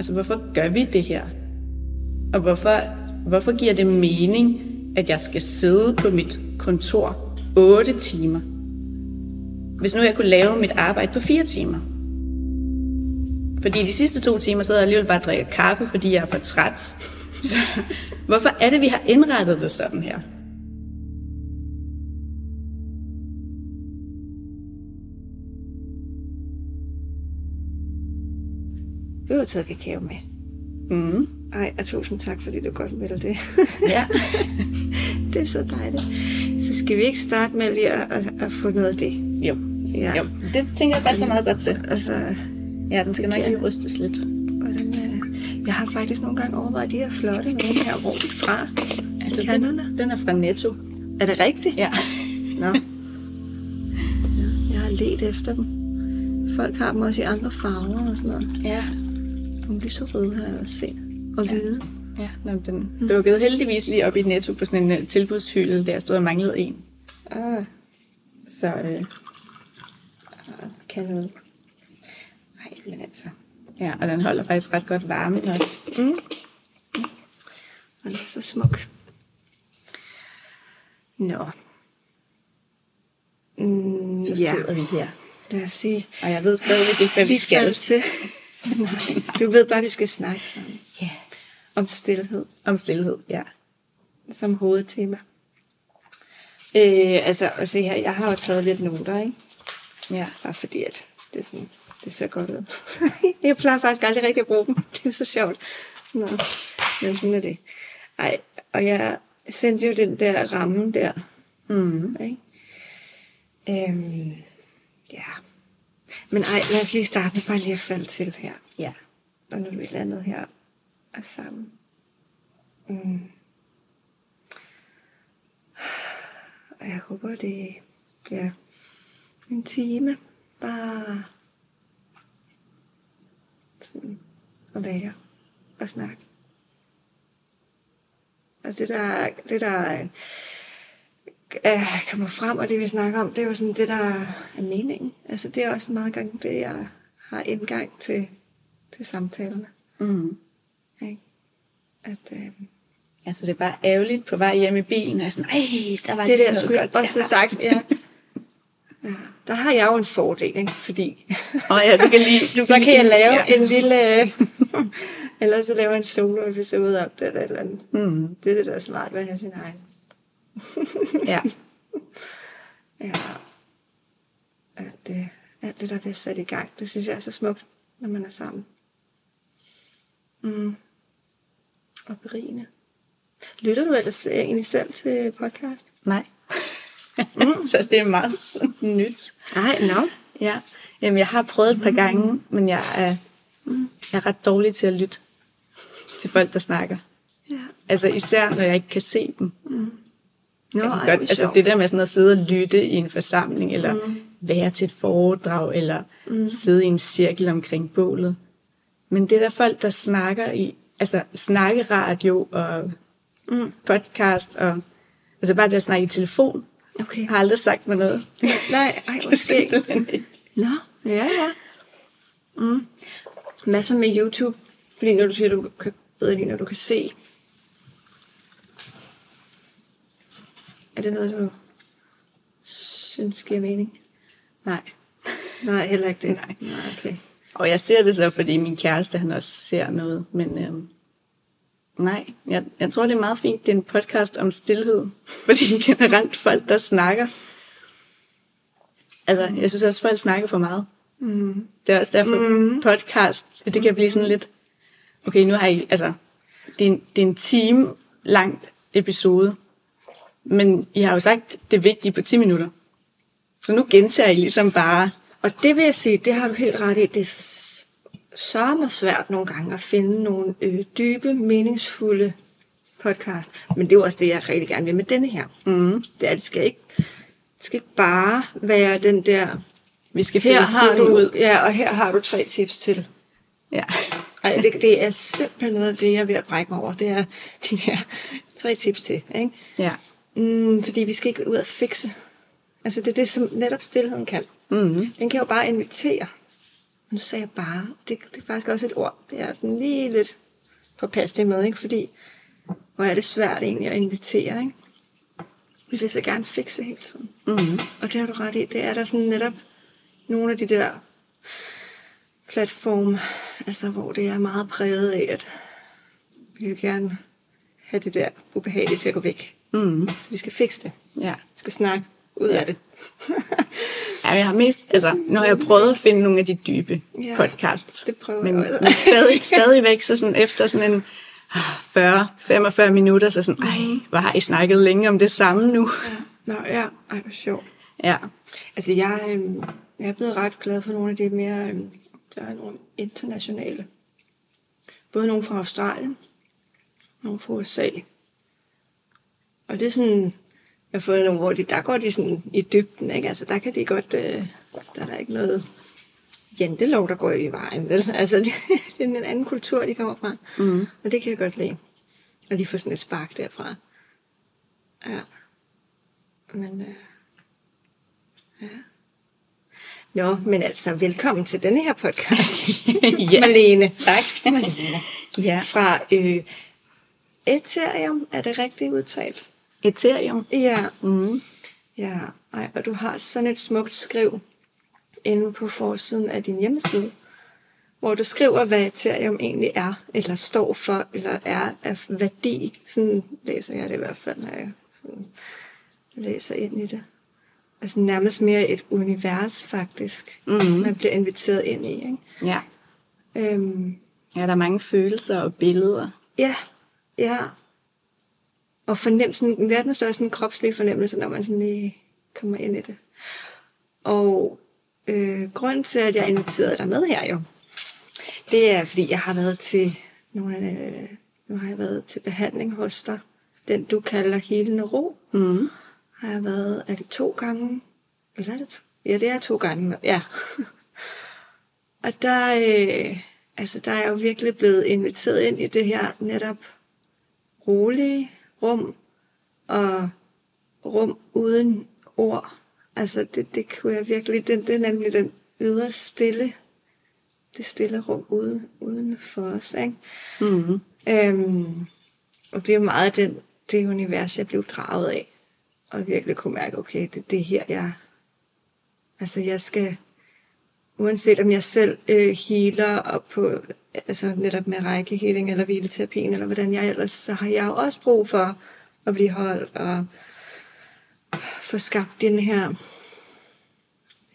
Altså, hvorfor gør vi det her? Og hvorfor, hvorfor giver det mening, at jeg skal sidde på mit kontor 8 timer? Hvis nu jeg kunne lave mit arbejde på 4 timer. Fordi de sidste to timer sidder jeg alligevel bare og drikker kaffe, fordi jeg er for træt. Så hvorfor er det, vi har indrettet det sådan her? Har taget kakao med. Mm. Ej, og tusind tak, fordi du godt vil det. Ja. det er så dejligt. Så skal vi ikke starte med lige at, at, at få noget af det? Jo. Ja. jo. Det tænker jeg passer meget godt til. Altså, Ja, den skal nok lige rystes lidt. hvordan, øh, jeg har faktisk nogle gange overvejet de her flotte nogle her er de fra. Altså, den, den er fra Netto. Er det rigtigt? Ja. Nå. Ja, jeg har let efter dem. Folk har dem også i andre farver og sådan noget. Ja. Nogle lyserøde har jeg også set. Og hvide. Ja, nå, den lukkede heldigvis lige op i Netto på sådan en uh, tilbudshylde, der stod og manglede en. Ah, Så øh, kan noget. Nej, men altså. ja, og den holder faktisk ret godt varmen også. Mm. Og den er så smuk. Nå. Mm, Så sidder vi her. Lad os se. Og jeg ved stadigvæk ikke, hvad vi skal til. Du ved bare, vi skal snakke sammen. Ja. Om stillhed Om stillhed, ja. som hovedtema. Øh, altså, at se her, jeg har jo taget lidt noter, ikke? Ja. Bare fordi, at det, er sådan, det ser godt ud. jeg plejer faktisk aldrig rigtig at bruge dem. Det er så sjovt. Noget. Men sådan er det. Ej, og jeg sendte jo den der ramme der. Mm. Ikke? Øhm, ja. Men ej, lad os lige starte med bare lige at falde til her. Ja. Og nu er vi landet her er sammen. Mm. Og jeg håber, det bliver en time. Bare sådan at være og snakke. Og det der, det der øh, kommer frem, og det vi snakker om, det er jo sådan det, der er meningen. Altså det er også meget gang det, jeg har indgang til, til samtalerne. Mm. Ikke? At, øh, Altså, det er bare ærgerligt på vej hjem i bilen, og jeg sådan, ej, der var det der noget skulle jeg godt også have sagt, ja. ja. Der har jeg jo en fordel, ikke? fordi Åh ja, du kan lige... Du så kan jeg lave ja. en lille, eller så lave en solo episode om det eller eller andet. Mm. Det er det, der er smart ved at have sin egen. Ja. Ja. Alt det, alt det, der bliver sat i gang, det synes jeg er så smukt, når man er sammen. Mm. Og berigende. Lytter du ellers egentlig selv til podcast? Nej. Mm. så det er meget sådan nyt. Nej, no. Ja. Jamen, jeg har prøvet et par gange, men jeg er, jeg er ret dårlig til at lytte til folk, der snakker. Ja. Altså især, når jeg ikke kan se dem. Nå, Jeg kan ej, godt, altså det der med sådan at sidde og lytte i en forsamling, eller mm. være til et foredrag, eller mm. sidde i en cirkel omkring bålet. Men det er der folk, der snakker i, altså snakkeradio og mm. podcast, og altså bare det at snakke i telefon, Okay. har aldrig sagt mig noget. Nej, ej, hvor skægt. Nå, ja, ja. Mm. Masser med YouTube. Fordi når du siger, du kan bedre lide, når du kan se. Er det noget, du synes giver mening? Nej. Nej, heller ikke det. Nej. Nej, okay. Og jeg ser det så, fordi min kæreste, han også ser noget. Men øhm, nej, jeg, jeg tror, det er meget fint. Det er en podcast om stillhed. Fordi generelt folk, der snakker. Altså, jeg synes også, folk snakker for meget. Mm. Det er også derfor, mm. podcast, det kan blive sådan lidt... Okay, nu har I... Altså, det er en, det er en time lang episode. Men I har jo sagt det vigtige på 10 minutter. Så nu gentager I ligesom bare... Og det vil jeg sige, det har du helt ret i. Det er s- sørmer svært nogle gange at finde nogle øh, dybe, meningsfulde podcast. Men det er jo også det, jeg rigtig gerne vil med denne her. Mm. Det, er, det, skal ikke, det skal ikke bare være den der Vi skal Her har du, ud. ja, og her har du tre tips til. Ja. Ej, det, det er simpelthen noget af det, jeg er ved at brække mig over. Det er de her tre tips til. Ikke? Ja. Mm, fordi vi skal ikke ud og fikse. Altså det er det, som netop stillheden kan. Mm. Den kan jo bare invitere. nu sagde jeg bare, det, det er faktisk også et ord, det er sådan lige lidt påpasselig med, ikke? fordi hvor er det svært egentlig at invitere, ikke? Vi vil så gerne fikse hele tiden. Mm. Og det har du ret i, det er der sådan netop nogle af de der platform, altså hvor det er meget præget af, at vi vil gerne have det der ubehagelige til at gå væk. Mm. Så vi skal fikse det. Ja. Vi skal snakke ud Ja. af det. ja, jeg har mest, altså, nu har jeg prøvet at finde nogle af de dybe Ja, podcasts. det prøver men, jeg også. men stadig, stadigvæk, så sådan efter sådan en ah, 40-45 minutter, så sådan, ej, hvor har I snakket længe om det samme nu? Nå ja, ej hvor sjovt. Ja. Altså jeg, øhm, jeg er blevet ret glad for nogle af de mere, øhm, der er nogle internationale. Både nogle fra Australien, nogle fra USA. Og det er sådan, jeg har fundet nogle, hvor de, der går de sådan i dybden, ikke? Altså der kan de godt, øh, der er der ikke noget jantelov, der går i vejen, vel? Altså det, det er en anden kultur, de kommer fra. Mm. Og det kan jeg godt lide. Og lige få sådan et spark derfra. Ja. Men, øh, ja. Nå, men altså, velkommen til denne her podcast. ja. Malene. Tak. Malene. ja. Fra øh, Ethereum, er det rigtigt udtalt? Ethereum. Ja. Mm. Ja, ej, og du har sådan et smukt skriv inde på forsiden af din hjemmeside, hvor du skriver, hvad Ethereum egentlig er, eller står for, eller er af værdi. Sådan læser jeg det i hvert fald, når jeg sådan læser ind i det. Altså nærmest mere et univers, faktisk, Mhm. man bliver inviteret ind i. Ikke? Ja. Øhm, ja, der er mange følelser og billeder. Ja, ja. Og fornemmelsen, det er den største en kropslig fornemmelse, når man sådan lige kommer ind i det. Og øh, grunden til, at jeg inviterede dig med her jo, det er, fordi jeg har været til nogle af, nu har jeg været til behandling hos dig. Den, du kalder Helende Ro, Mm. har jeg været, er det to gange? Eller er det to? Ja, det er to gange, ja. og der, øh, altså, der er jeg jo virkelig blevet inviteret ind i det her netop rolige rum, og rum uden ord. Altså, det, det kunne jeg virkelig, det, det er nemlig den ydre stille, det stille rum ude, uden for os, ikke? Mm. Øhm, og det er jo meget den, det univers, jeg blev draget af. Og virkelig kunne mærke, okay, det, det er her, jeg... Altså, jeg skal... Uanset om jeg selv øh, healer op på, altså netop med rækkehealing eller hvileterapien, eller hvordan jeg ellers, så har jeg jo også brug for at blive holdt og få skabt den her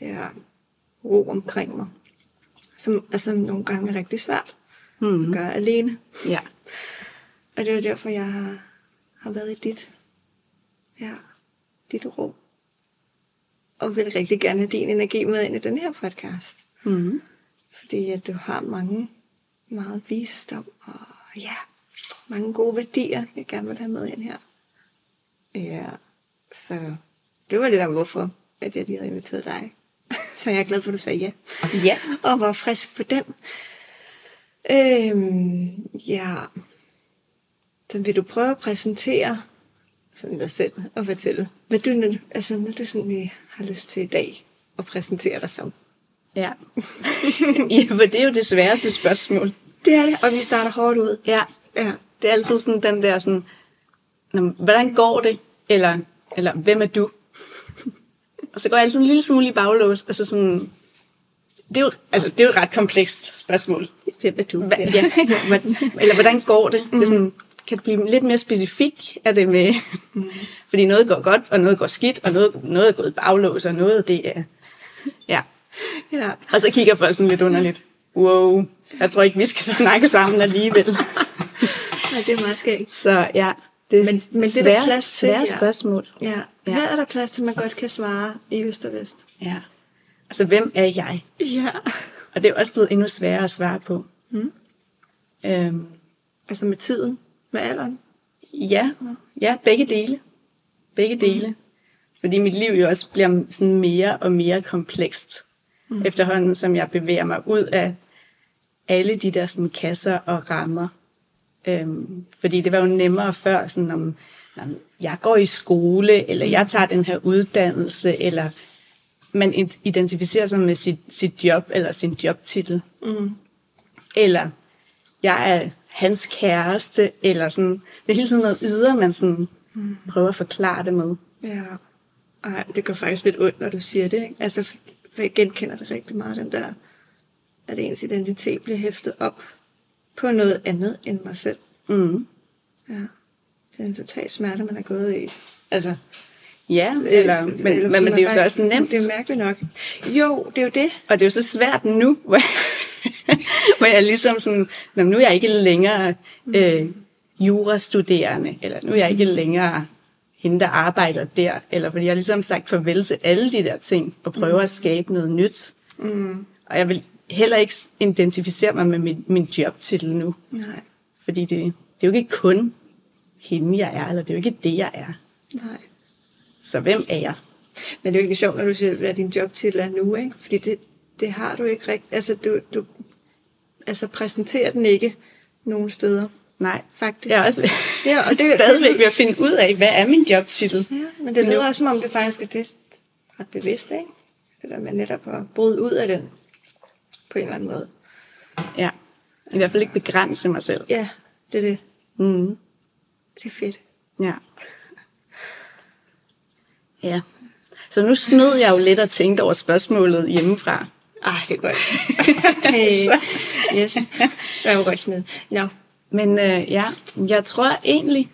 ja, ro omkring mig. Som altså nogle gange er rigtig svært Mm. at gøre alene. Ja. Og det er derfor, jeg har, har været i dit, ja, dit rum. Og vil rigtig gerne have din energi med ind i den her podcast. Mm. Fordi at du har mange, meget visdom og ja, mange gode værdier, jeg gerne vil have med ind her. Ja, så det var lidt om hvorfor, at jeg lige havde inviteret dig. så jeg er glad for, at du sagde ja. Ja. Og var frisk på den. Øhm, ja. Så vil du prøve at præsentere sådan dig selv og fortælle, hvad du, altså, når du sådan har lyst til i dag at præsentere dig som. Ja. ja, for det er jo det sværeste spørgsmål. Det er det, og vi starter hårdt ud. Ja. Ja. Det er altid sådan den der sådan, "Nå, men hvordan går det? Eller, eller hvem er du? Og så går jeg altid en lille smule i baglås. Altså sådan, det er jo, altså, det er jo et ret komplekst spørgsmål. Hvem er du? Hva, ja, eller hvordan går det? det er sådan, kan du blive lidt mere specifik af det med? Fordi noget går godt, og noget går skidt, og noget, noget er gået i baglås, og noget det er... Ja. ja. Og så kigger folk sådan lidt underligt. Wow, jeg tror ikke, vi skal snakke sammen alligevel. ja, det er meget skægt. Så ja, det er Men- men det er der svære, plads til, svære ja. spørgsmål. Ja. Ja. Her er der plads til, at man godt kan svare i øst og vest. Ja. Altså, hvem er jeg? Ja. Og det er også blevet endnu sværere at svare på. Mm. Øhm, Altså med tiden, med alderen. ja, ja, begge dele. Begge dele. Mm. Fordi mit liv jo også bliver sådan mere og mere komplekst. Mm. Efterhånden, som jeg bevæger mig ud af alle de der sådan, kasser og rammer. Øhm, fordi det var jo nemmere før, sådan om, om jeg går i skole, eller jeg tager den her uddannelse, eller man identificerer sig med sit, sit job eller sin jobtitel. Mm. Eller jeg er hans kæreste, eller sådan. Det er hele tiden noget ydre, man sådan mm. prøver at forklare det med. Ja. Ej, det går faktisk lidt ondt, når du siger det. Ikke? Altså, jeg genkender det rigtig meget, den der, at ens identitet bliver hæftet op på noget andet end mig selv. Mm. Ja. Det er en total smerte, man er gået i. Altså, Ja, eller, men, eller, men, men det er jo så også nemt. Det er mærkeligt nok. Jo, det er jo det. Og det er jo så svært nu, hvor jeg, hvor jeg ligesom sådan, nu er jeg ikke længere øh, jurastuderende, eller nu er jeg ikke længere hende, der arbejder der, eller fordi jeg har ligesom sagt farvel til alle de der ting, og prøver mm. at skabe noget nyt. Mm. Og jeg vil heller ikke identificere mig med min, min jobtitel nu. Nej. Fordi det, det er jo ikke kun hende, jeg er, eller det er jo ikke det, jeg er. Nej. Så hvem er jeg? Men det er jo ikke sjovt, når du siger, hvad din jobtitel er nu, ikke? Fordi det, det har du ikke rigtigt. Altså, du, du altså, præsenterer den ikke nogen steder. Nej, faktisk. Jeg er også ja, og det, stadigvæk ved at finde ud af, hvad er min jobtitel? Ja, men det lyder også, som om det faktisk er det ret bevidst, ikke? Det der med netop at bryde ud af den på en eller anden måde. Ja, i hvert fald ikke begrænse mig selv. Ja, det er det. Mm. Det er fedt. Ja. Ja. Så nu snød jeg jo lidt og tænkte over spørgsmålet hjemmefra. Ah, det er godt. hey. yes, det var godt sned. No. Men øh, ja, jeg tror egentlig,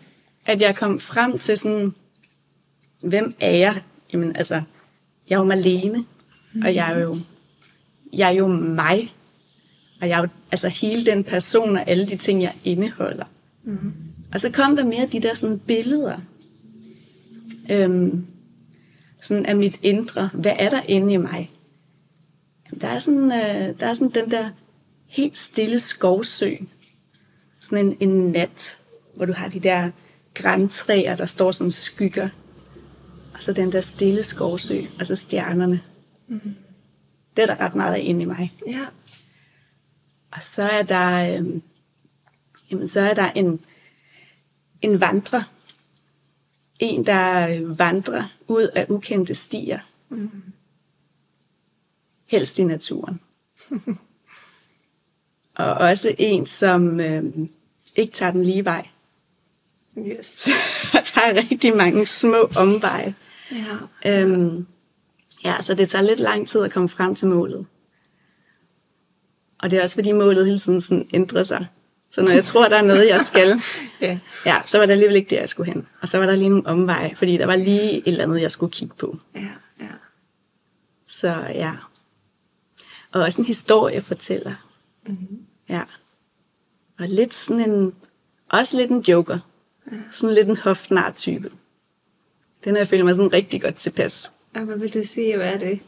at jeg kom frem til sådan, hvem er jeg? Jamen altså, jeg er jo Malene, mm. og jeg er jo, jeg er jo mig. Og jeg er jo altså hele den person og alle de ting, jeg indeholder. Mm. Og så kom der mere de der sådan billeder. Øhm, sådan af mit indre. Hvad er der inde i mig? Der, er sådan, øh, der er sådan den der helt stille skovsø. Sådan en, en nat, hvor du har de der græntræer, der står som skygger. Og så den der stille skovsø, og så stjernerne. Mm-hmm. Det er der ret meget af inde i mig. Ja. Og så er der, øh, jamen, så er der en, en vandrer. En, der vandrer ud af ukendte stier. Mm. Helst i naturen. og også en, som øh, ikke tager den lige vej. Yes. der er rigtig mange små omveje. Ja. Øhm, ja, så det tager lidt lang tid at komme frem til målet. Og det er også fordi målet hele tiden sådan ændrer sig. Så når jeg tror, der er noget, jeg skal, ja. ja, så var der alligevel ikke det, jeg skulle hen. Og så var der lige nogle omveje, fordi der var lige et eller andet, jeg skulle kigge på. Ja, ja. Så ja. Og også en historie fortæller. Mm-hmm. Ja. Og lidt sådan en, også lidt en joker. Ja. Sådan lidt en hofnar-type. Den her føler mig sådan rigtig godt tilpas. Og hvad vil det sige, hvad er det?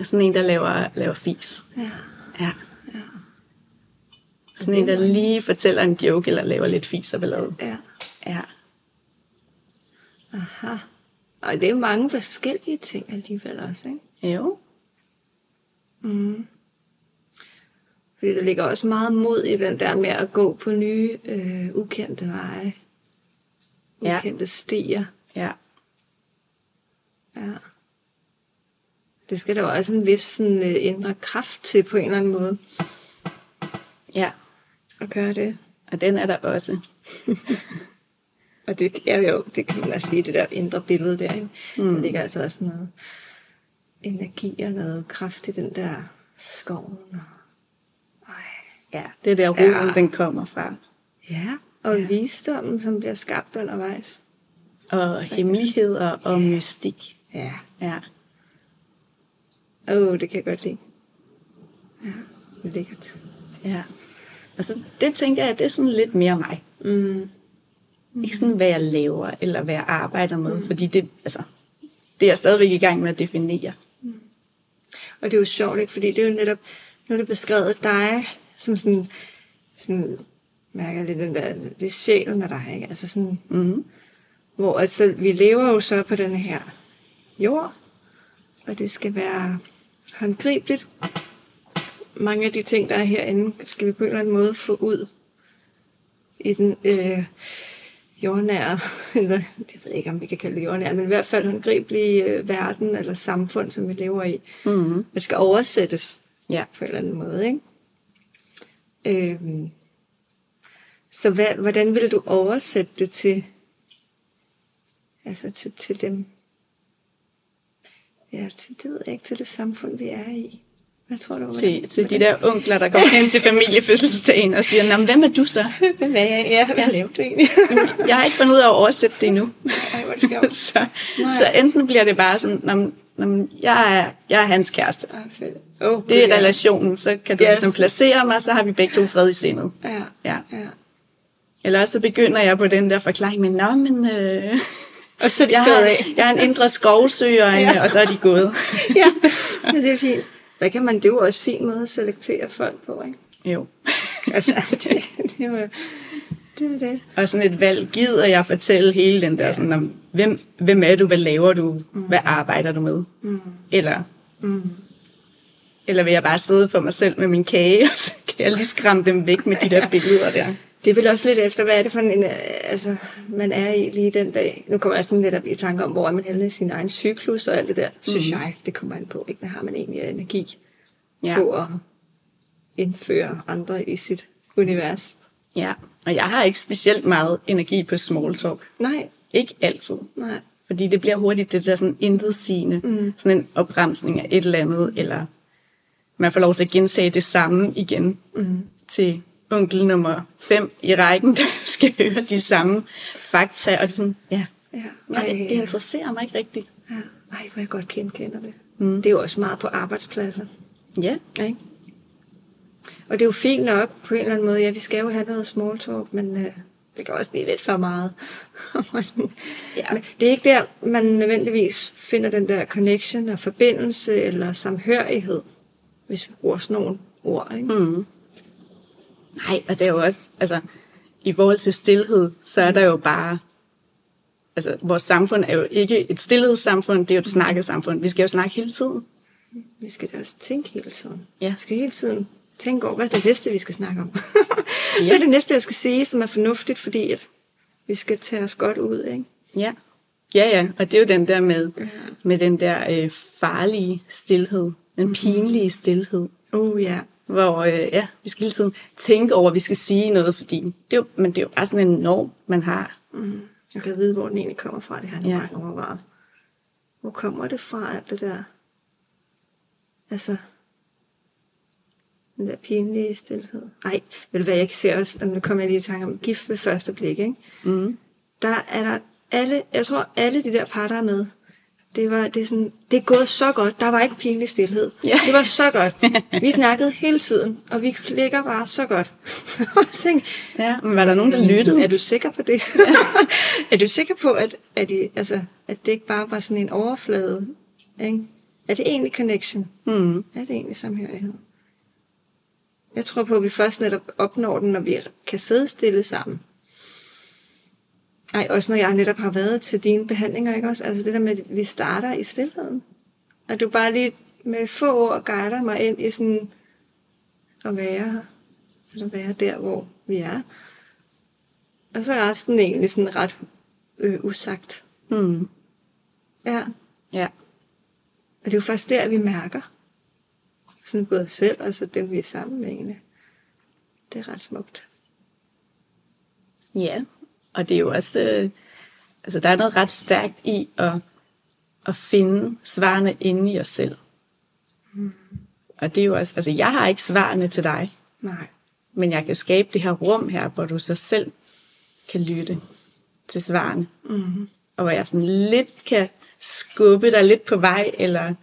Sådan en, der laver, laver fis. Ja. Ja. ja. Sådan en, der lige fortæller en joke, eller laver lidt fis og ballade. Ja. Ja. Aha. Og det er mange forskellige ting alligevel også, ikke? Jo. Mm. Fordi der ligger også meget mod i den der med at gå på nye, øh, ukendte veje. Ja. Ukendte stier. Ja. Ja. Det skal der også en vis sådan, øh, indre kraft til på en eller anden måde. Ja. At gøre det. Og den er der også. Og det er jo, det kan man også sige, det der indre billede der, ikke? Mm. Der ligger altså også noget energi og noget kraft i den der skoven. Og... Ej. Ja, det er der roen, ja. den kommer fra. Ja, og ja. visdommen, som bliver skabt undervejs. Og hemmeligheder og mystik. Ja. Ja. Åh, oh, det kan jeg godt lide. Ja, lækkert. Ja. Altså, det tænker jeg, det er sådan lidt mere mig. Mm. Ikke sådan, hvad jeg laver, eller hvad jeg arbejder med, mm. fordi det, altså, det er jeg stadigvæk i gang med at definere. Mm. Og det er jo sjovt, ikke? fordi det er jo netop, nu er det beskrevet dig, som sådan, sådan mærker lidt den der, det er sjælen af dig, ikke? Altså sådan, mm. hvor altså, vi lever jo så på den her jord, og det skal være håndgribeligt. Mange af de ting, der er herinde, skal vi på en eller anden måde få ud i den øh, jordnære, eller jeg ved ikke, om vi kan kalde det jordnære, men i hvert fald håndgribelige øh, verden eller samfund, som vi lever i. Mm-hmm. Det skal oversættes Ja. på en eller anden måde, ikke? Øhm, så hvad, hvordan vil du oversætte det til, altså til, til dem, ja, til, det ved jeg ikke, til det samfund, vi er i? Hvad tror du? Til, til de der onkler, der kommer hen til familiefødselsdagen og siger, Nå, hvem er du så? Hvem er jeg? Ja, hvad lavede du egentlig? Jeg har ikke fundet ud af at oversætte det endnu. Ej, hvor det så, så enten bliver det bare sådan, Nå, men- nå, men jeg, er, jeg er hans kæreste. Fedt. Oh, Det er relationen, så kan du Yes. ligesom placere mig, så har vi begge to fred i sindet. Ja, Ja. ja. Eller så begynder jeg på den der forklaring, men nå, men øh, Og så er de jeg, har, af. jeg har en indre skovsø, og, en, Ja. og så er de gået. ja, men det er fint. Så kan man, det er jo også en fin måde at selektere folk på, ikke? Jo. Altså, det, det, er jo- det er det. Og sådan et valg, gider jeg fortælle hele den der, sådan, om, hvem, hvem er du, hvad laver du, hvad arbejder du med? Mm. Eller, eller vil jeg bare sidde for mig selv med min kage, og så kan jeg lige skræmme dem væk med de der billeder der. Det er vel også lidt efter, hvad er det for en, øh, altså, man er i lige den dag. Nu kommer jeg sådan lidt op i tanke om, hvor er man henne i sin egen cyklus og alt det der, synes jeg, det kommer an på. Ikke? Hvad har man egentlig af energi Ja. på at indføre andre i sit univers? ja. Og jeg har ikke specielt meget energi på small talk. Nej, Ikke altid. nej. Fordi det bliver hurtigt det der sådan intetsigende, mm. sådan en opremsning af et eller andet, eller man får lov til at gentage det samme igen mm. til onkel nummer 5 i rækken, der skal høre de samme fakta, og det sådan, ja, Ja. ja det, det interesserer mig ikke rigtigt. Ja. Ej, hvor jeg godt genkender det. Mm. Det er jo også meget på arbejdspladser. Ja, Ikke? Og det er jo fint nok på en eller anden måde. Ja, vi skal jo have noget small talk, men øh, det kan også blive lidt for meget. Ja. Men det er ikke der, man nødvendigvis finder den der connection og forbindelse eller samhørighed, hvis vi bruger sådan nogle ord. Ikke? Mm. Nej, og det er jo også, altså, i forhold til stillhed, så er der jo bare, altså, vores samfund er jo ikke et stillhedssamfund, det er jo et snakkesamfund. Vi skal jo snakke hele tiden. Vi skal da også tænke hele tiden. Ja. Vi skal hele tiden tænke over, hvad er det næste, vi skal snakke om? Ja. Hvad er det næste, jeg skal sige, som er fornuftigt, fordi at vi skal tage os godt ud, ikke? Ja. Ja, ja, og det er jo den der med, med den der øh, farlige stillhed, den pinlige stillhed, Oh ja. Hvor øh, ja, vi skal hele tiden tænke over, at vi skal sige noget, fordi det er jo, men det er jo bare sådan en norm, man har. Mm. Jeg kan vide, hvor den egentlig kommer fra. Det har jeg Ja. mange overvejet. Hvor kommer det fra, alt det der? Altså, den der pinlige stillhed. Ej, ved du hvad, jeg ikke ser også, nu kommer jeg lige i tanke om gift ved første blik, ikke? Mm. Der er der alle, jeg tror alle de der par, der er med, det var, det er sådan, det er gået så godt, der var ikke pinlig stillhed. Ja. Det var så godt. Vi snakkede hele tiden, og vi ligger bare så godt. Og jeg tænkte, Ja, men var der nogen, der lyttede? er du sikker på det? er du sikker på, at, at, I, altså, at det ikke bare var sådan en overflade? Ikke? Er det egentlig connection? Mm. Er det egentlig samhørighed? Jeg tror på, at vi først netop opnår den, når vi kan sidde stille sammen. Ej, også når jeg netop har været til dine behandlinger, ikke også? Altså det der med, at vi starter i stillheden. At du bare lige med få ord guider mig ind i sådan at være her. Eller være der, hvor vi er. Og så er resten egentlig sådan ret øh, usagt. Mm. Ja. Ja. Og det er jo først der, vi mærker. Sådan både os selv og så dem, vi er sammen med egentlig. Det er ret smukt. Ja, og det er jo også, øh, altså der er noget ret stærkt i at, at finde svarene inde i os selv. Og det er jo også, altså jeg har ikke svarene til dig, Nej. men jeg kan skabe det her rum her, hvor du så selv kan lytte til svarene. Mm-hmm. Og hvor jeg sådan lidt kan skubbe dig lidt på vej, eller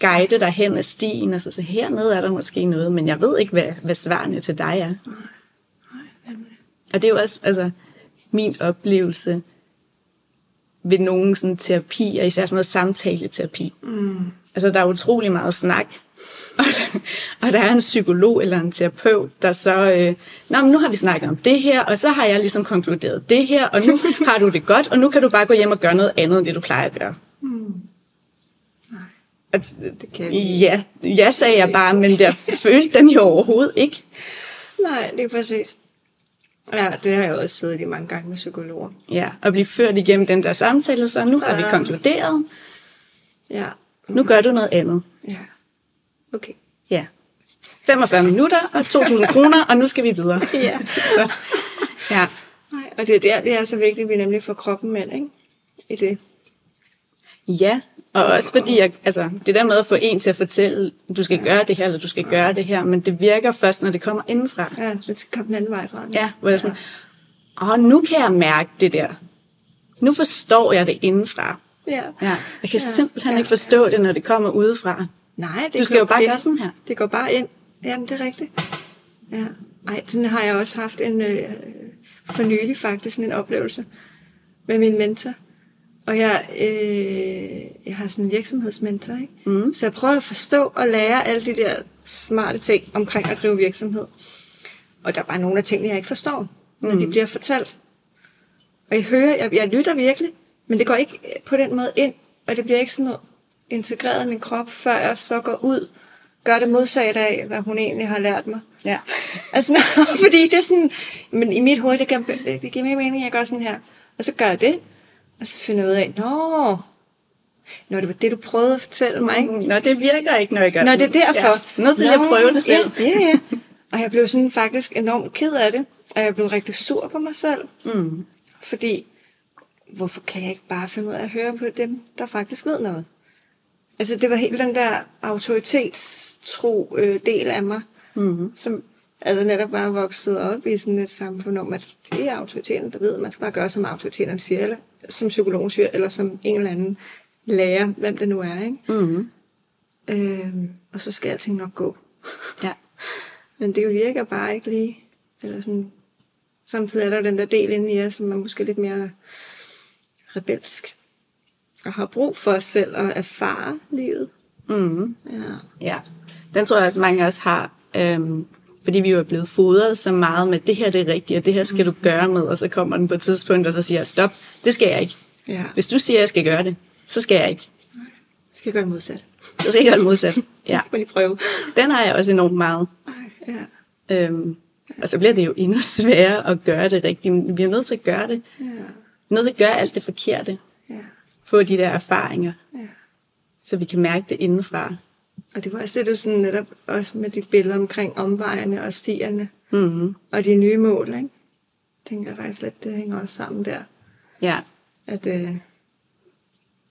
guide dig hen ad stien, og så sige, hernede er der måske noget, men jeg ved ikke, hvad, hvad svarene til dig er. Og det er jo også altså, min oplevelse ved nogle sådan terapier, især sådan noget samtaleterapi. Mm. Altså, der er utrolig meget snak. Og der, og der er en psykolog eller en terapeut, der så, øh, Nå, men nu har vi snakket om det her, og så har jeg ligesom konkluderet det her, og nu har du det godt, og nu kan du bare gå hjem og gøre noget andet, end det du plejer at gøre. Mm. Og, Det kan vi. ja, ja, sagde jeg bare, men der følte den jo overhovedet ikke. Nej, det er præcis. Ja, det har jeg også siddet i mange gange med psykologer. Ja, og blive ført igennem den der samtale, så nu har vi Ja. konkluderet, Ja. nu gør du noget andet. Ja. Okay. Ja. 45 minutter og 2.000 kroner, og nu skal vi videre. Ja. Så, ja. Nej, og det er der, det er så vigtigt, at vi nemlig får kroppen med, ikke? I det. Ja, og også fordi, jeg, altså, det der med at få en til at fortælle, du skal gøre det her, eller du skal gøre det her, men det virker først, når det kommer indenfra. Ja, det skal komme den anden vej fra. Ja, hvor jeg sådan, åh, nu kan jeg mærke det der. Nu forstår jeg det indenfra. Ja. Ja, jeg kan Ja, simpelthen ja, ikke forstå det, når det kommer udefra. Nej, det Du skal jo bare ind. gøre sådan her. Det går bare ind. Jamen, det er rigtigt. Ja. Ej, den har jeg også haft en øh, for nylig faktisk, en oplevelse med min mentor. Og jeg, øh, jeg har sådan en virksomhedsmentor, ikke? Mm. Så jeg prøver at forstå og lære alle de der smarte ting omkring at drive virksomhed. Og der er bare nogle af tingene, jeg ikke forstår, når mm. de bliver fortalt. Og jeg hører, jeg, jeg lytter virkelig, men det går ikke på den måde ind, og det bliver ikke sådan noget integreret i min krop, før jeg så går ud, gør det modsat af, hvad hun egentlig har lært mig. Ja. Altså, fordi det er sådan, men i mit hoved, det, kan, det giver mere mening, at jeg gør sådan her. Og så gør jeg det, og så finder jeg ud af, nå, nå, det var det, du prøvede at fortælle mig, ikke? Nå, det virker ikke, når jeg gør Nå, det er derfor. Ja. Nødt til lige at prøve det selv. Ja, ja, ja. Og jeg blev sådan faktisk enormt ked af det, og jeg blev rigtig sur på mig selv. Mm. Fordi, hvorfor kan jeg ikke bare finde ud af at høre på dem, der faktisk ved noget? Altså, det var helt den der autoritetstro øh, del af mig, Mm. som altså netop bare vokset op i sådan et samfund om, at det er autoriteterne, der ved, man skal bare gøre, som autoriteterne siger, eller som psykologen siger, eller som en eller anden lærer, hvem det nu er, ikke? Mm. Øhm, og så skal alting nok gå. Ja. Men det virker bare ikke lige. Eller sådan. Samtidig er der jo den der del inde i os, som er måske lidt mere rebelsk. Og har brug for os selv at erfare livet. Mm. Ja. Ja, den tror jeg også mange os har, øhm, fordi vi jo er blevet fodret så meget med, det her det er rigtigt, og det her skal du gøre med, og så kommer den på et tidspunkt, og så siger jeg, stop, det skal jeg ikke. ja. Hvis du siger, at jeg skal gøre det, så skal jeg ikke. Skal jeg gøre det modsat? Jeg skal ikke gøre det modsat. Ja, Må lige prøve. den har jeg også enormt meget. Ja. Øhm, og så bliver det jo endnu sværere at gøre det rigtigt. Men Vi er nødt til at gøre det. Ja. Vi er nødt til at gøre alt det forkerte. Ja. Få de der erfaringer, ja. så vi kan mærke det indenfra. Og det var også det, du sådan netop også med dit billede omkring omvejene og stierne. Mm-hmm. Og de nye mål, ikke? Tænker jeg faktisk lidt, det hænger også sammen der. Ja. At, øh,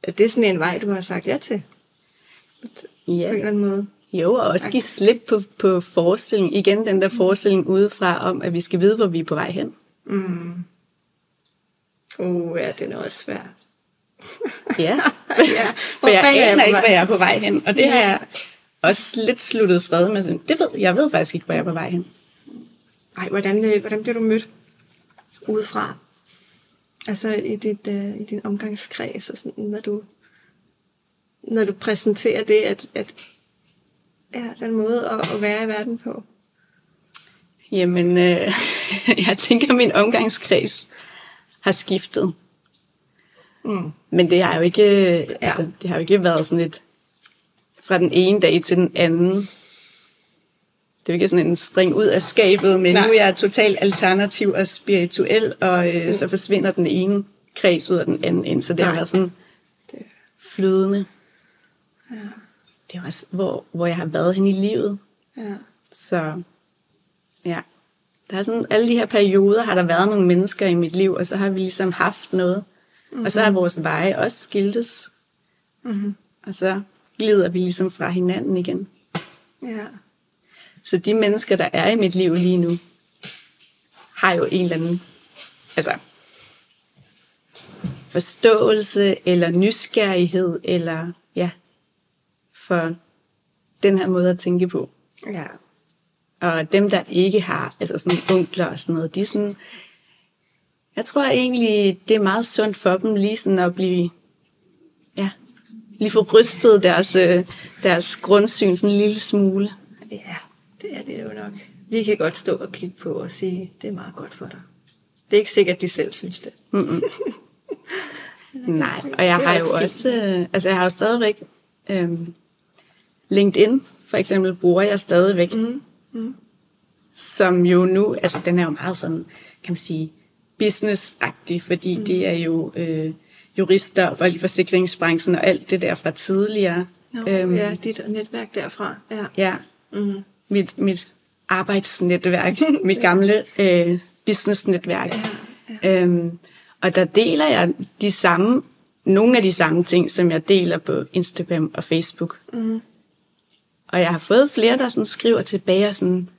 at det er sådan en vej, du har sagt ja til. På en ja. eller anden måde. Jo, og også give slip på, på forestilling. Igen den der forestilling udefra om, at vi skal vide, hvor vi er på vej hen. Mm. Uh, ja, den er også svær. Ja, ja. for jeg er aner ikke, hvor jeg er på vej hen. Og det har jeg også lidt sluttet fred med. Sådan, Det ved, jeg ved faktisk ikke, hvor jeg er på vej hen. Ej, hvordan, øh, hvordan bliver du mødt udefra? Altså i, dit, øh, i din omgangskreds, og sådan, når du når du præsenterer det, at, at ja, den måde at, at være i verden på. Jamen, øh, jeg tænker, at min omgangskreds har skiftet. Mm. Men det har jo ikke, ja. altså, det har jo ikke været sådan et fra den ene dag til den anden. Det er jo ikke sådan en spring ud af skabet, men Nej. nu er jeg totalt alternativ og spirituel, og øh, så forsvinder den ene kreds ud af den anden ind. Så det har Nej. været sådan flydende. ja, Det er også, hvor, hvor jeg har været hen i livet. ja, Så ja, der er sådan, alle de her perioder har der været nogle mennesker i mit liv, og så har vi ligesom haft noget. Mm-hmm. Og så har vores veje også skiltes. mm-hmm. Og så glider vi ligesom fra hinanden igen. ja, Så de mennesker, der er i mit liv lige nu, har jo en eller anden altså, forståelse eller nysgerrighed, eller ja, for den her måde at tænke på. ja, Og dem, der ikke har, altså sådan onkler og sådan noget, de er sådan, jeg tror egentlig, det er meget sundt for dem lige sådan at blive, ja, lige få rystet deres, øh, deres grundsyn sådan en lille smule. ja, det er det jo nok. Vi kan godt stå og kigge på og sige, det er meget godt for dig. Det er ikke sikkert, at de selv synes det. Nej, og jeg har jo også, øh, altså jeg har jo stadigvæk, øh, LinkedIn for eksempel bruger jeg stadigvæk, Mm. Mm. som jo nu, altså den er jo meget sådan kan man sige, business-agtig, fordi mm. det er jo øh, jurister og folk i forsikringsbranchen og alt det der fra tidligere. Nå, øhm, ja, dit netværk derfra. Ja. Ja, mm. mit, mit arbejdsnetværk, mit gamle øh, businessnetværk. Ja, ja. Øhm, og der deler jeg de samme, nogle af de samme ting, som jeg deler på Instagram og Facebook. Mm. Og jeg har fået flere, der sådan skriver tilbage og sådan,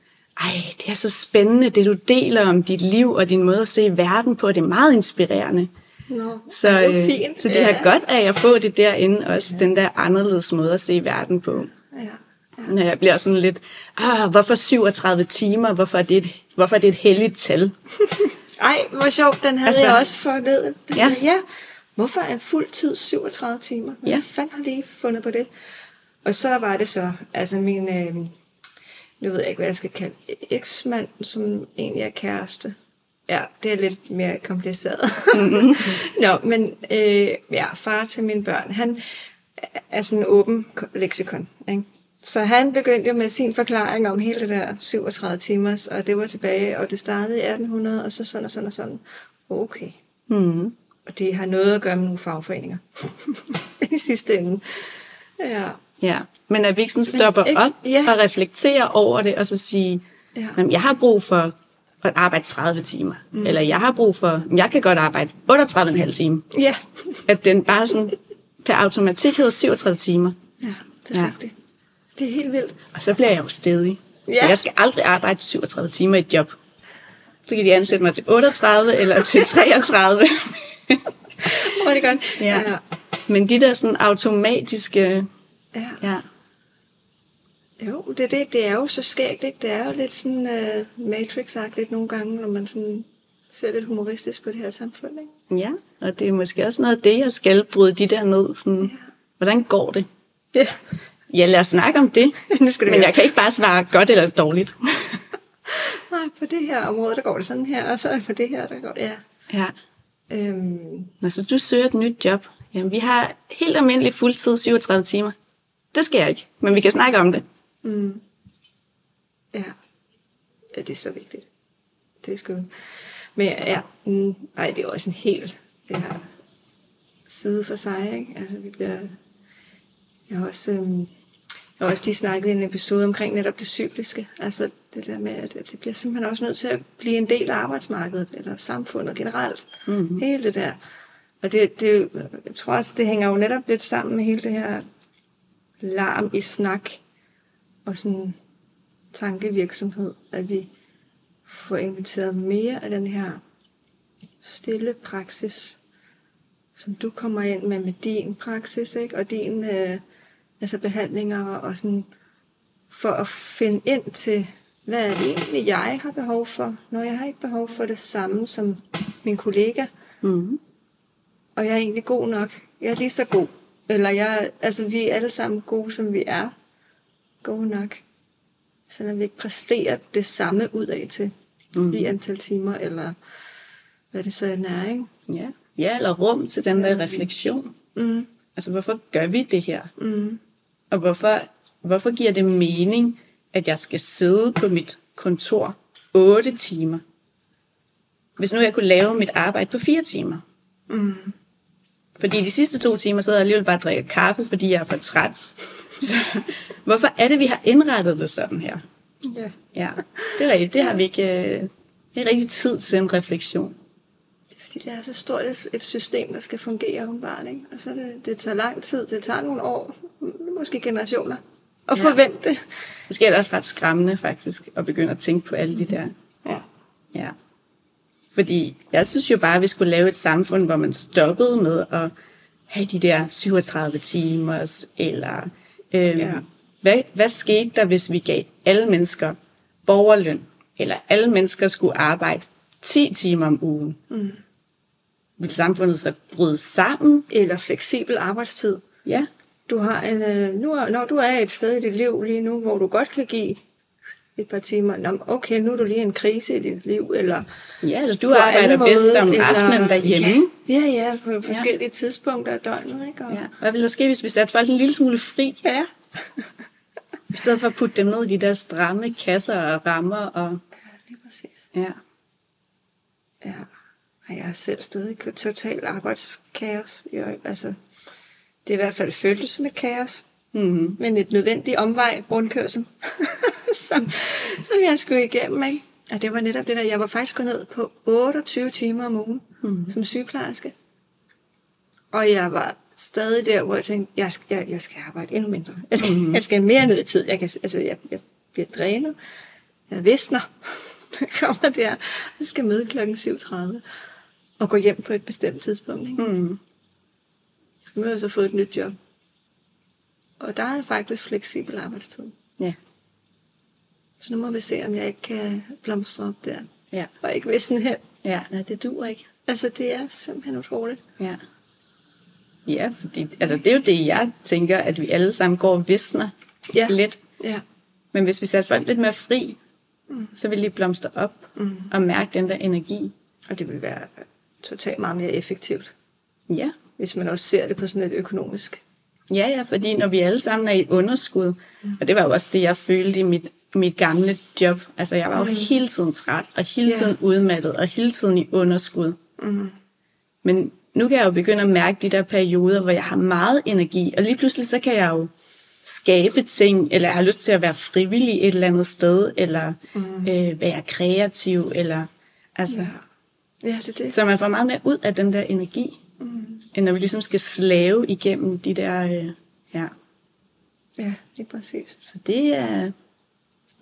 ej, det er så spændende, det du deler om dit liv og din måde at se verden på. Det er meget inspirerende. No, så, øh, fint. så det har godt af at få det derinde, også ja. den der anderledes måde at se verden på. Ja. Ja. Når jeg bliver sådan lidt, ah, hvorfor 37 timer? Hvorfor er det et, hvorfor er det et helligt tal? Ej, hvor sjovt, den havde altså, jeg også forledet. Ja. ja. Hvorfor er en fuld tid 37 timer? Hvad ja. fanden har de fundet på det? Og så var det så, altså min, øh, nu ved jeg ikke, hvad jeg skal kalde, eksmand, som egentlig er kæreste. Ja, det er lidt mere kompliceret. Mm-hmm. Nå, men øh, ja, far til mine børn, han er sådan en åben leksikon, ikke? Så han begyndte jo med sin forklaring om hele det der 37 timers, og det var tilbage, og det startede i 1800, og så sådan og sådan og sådan. Okay. Mm. Og det har noget at gøre med nogle fagforeninger i sidste ende. Ja. Ja, men at vi ikke sådan stopper ikke, op ja. og reflekterer over det, og så sige, ja. jeg har brug for at arbejde 30 timer. Mm. Eller jeg har brug for, jeg kan godt arbejde 38,5 timer. Ja. At den bare sådan per automatik hedder 37 timer. Ja, det er ja. rigtigt. Det er helt vildt. Og så bliver jeg jo stedig. Ja. Så jeg skal aldrig arbejde 37 timer i et job. Så kan de ansætte mig til 38 eller til 33. Hvor er det godt. Ja. ja. Men de der sådan automatiske... Ja. ja. Jo, det, det, det er jo så skægt, ikke? Det er jo lidt sådan uh, Matrix-agtigt nogle gange, når man sådan ser lidt humoristisk på det her samfund, ikke? Ja, og det er måske også noget af det, jeg skal bryde de der ned. Sådan, ja. Hvordan går det? Ja. Ja, lad os snakke om det. nu skal det Men jeg kan ikke bare svare godt eller dårligt. Nej, på det her område, der går det sådan her, og så på det her, der går det, ja. Ja. Øhm. Når så du søger et nyt job, jamen vi har helt almindelig fuldtid 37 timer. Det jeg ikke, men vi kan snakke om det. Mm. Ja. ja, det er så vigtigt. Det er sgu... Men ja, mm, ej, det er også en helt det her side for sig, ikke? Altså, vi bliver... Jeg har også, øhm, jeg har også lige snakket i en episode omkring netop det cykliske. Altså det der med, at det bliver simpelthen også nødt til at blive en del af arbejdsmarkedet, eller samfundet generelt. Mm-hmm. Hele det der. Og det, det, jeg tror også, det hænger jo netop lidt sammen med hele det her larm i snak, og sådan tankevirksomhed, at vi får inviteret mere af den her stille praksis, som du kommer ind med med din praksis, ikke? og din øh, altså behandlinger, og sådan for at finde ind til, hvad er det egentlig, jeg har behov for, når jeg har ikke behov for det samme som min kollega. Mm. Og jeg er egentlig god nok. Jeg er lige så god. Eller jeg, altså vi er alle sammen gode, som vi er gode nok. Selvom vi ikke præsterer det samme ud af til mm. i antal timer, eller hvad det så end er, ikke? Ja. ja, eller rum til den der refleksion. Mm. Altså, hvorfor gør vi det her? Mm. Og hvorfor, hvorfor giver det mening, at jeg skal sidde på mit kontor 8 timer? Hvis nu jeg kunne lave mit arbejde på 4 timer. Mm. Fordi de sidste to timer sidder jeg alligevel bare og drikker kaffe, fordi jeg er for træt. Så, hvorfor er det, vi har indrettet det sådan her? Ja. ja det er rigtigt. Det har vi ikke, øh, ikke rigtig tid til en refleksion. Det er fordi, det er så stort et system, der skal fungere barn, ikke? Og så det, det tager lang tid. Det tager nogle år, måske generationer, at ja. forvente det. Det er også ret skræmmende, faktisk, at begynde at tænke på alle de der. Ja. Ja. Fordi jeg synes jo bare, at vi skulle lave et samfund, hvor man stoppede med at have de der 37 timers, eller Øhm, ja. hvad, hvad skete der, hvis vi gav alle mennesker borgerløn, eller alle mennesker skulle arbejde 10 timer om ugen? Mm. Vil samfundet så bryde sammen? Eller fleksibel arbejdstid? Ja. Du har en, øh, nu, når du er et sted i dit liv lige nu, hvor du godt kan give et par timer. Nå, okay, nu er du lige en krise i dit liv, eller... Ja, eller du arbejder bedst om eller, aftenen derhjemme. Ja, ja, ja på forskellige ja. tidspunkter af døgnet, ikke? Og, ja. Hvad ville der ske, hvis vi satte folk en lille smule fri? Ja. I stedet for at putte dem ned i de der stramme kasser og rammer. Og... Ja, lige præcis. Ja. Ja. Og jeg har selv stået i total arbejdskaos. Jeg, altså, det er i hvert fald føltes som et kaos. Mm-hmm. Men et nødvendigt omvej rundkørsel, som, som jeg skulle igennem. Ikke? Og det var netop det der, jeg var faktisk gået ned på 28 timer om ugen mm. som sygeplejerske. Og jeg var stadig der, hvor jeg tænkte, jeg skal, jeg, jeg skal arbejde endnu mindre. Jeg skal, mm. jeg skal mere ned i tid. Jeg, kan, altså, jeg, jeg bliver drænet. Jeg visner. Jeg kommer der. Jeg skal møde klokken 7.30 og gå hjem på et bestemt tidspunkt. Ikke? Mm. Nu har jeg så fået et nyt job. Og der er faktisk fleksibel arbejdstid. Ja. Så nu må vi se, om jeg ikke kan blomstre op der. Ja. Og ikke visne hen. Ja, nej, det duer ikke. Altså, det er simpelthen utroligt. Ja. Ja, fordi altså, det er jo det, jeg tænker, at vi alle sammen går og visner Ja. lidt. Ja. Men hvis vi satte folk lidt mere fri, mm. så ville de blomstre op mm. og mærke den der energi. Og det vil være totalt meget mere effektivt, Ja. hvis man også ser det på sådan et økonomisk. Ja, ja, fordi når vi alle sammen er i underskud, og det var jo også det, jeg følte i mit, mit gamle job. Altså, jeg var jo mm. hele tiden træt, og hele tiden udmattet, og hele tiden i underskud. Mm. Men nu kan jeg jo begynde at mærke de der perioder, hvor jeg har meget energi, og lige pludselig så kan jeg jo skabe ting, eller jeg har lyst til at være frivillig et eller andet sted, eller mm. øh, være kreativ, eller altså... Ja. Ja, det er det. Så man får meget mere ud af den der energi, mm. End når vi ligesom skal slave igennem de der... Øh, ja. Ja, det er præcis. Så det er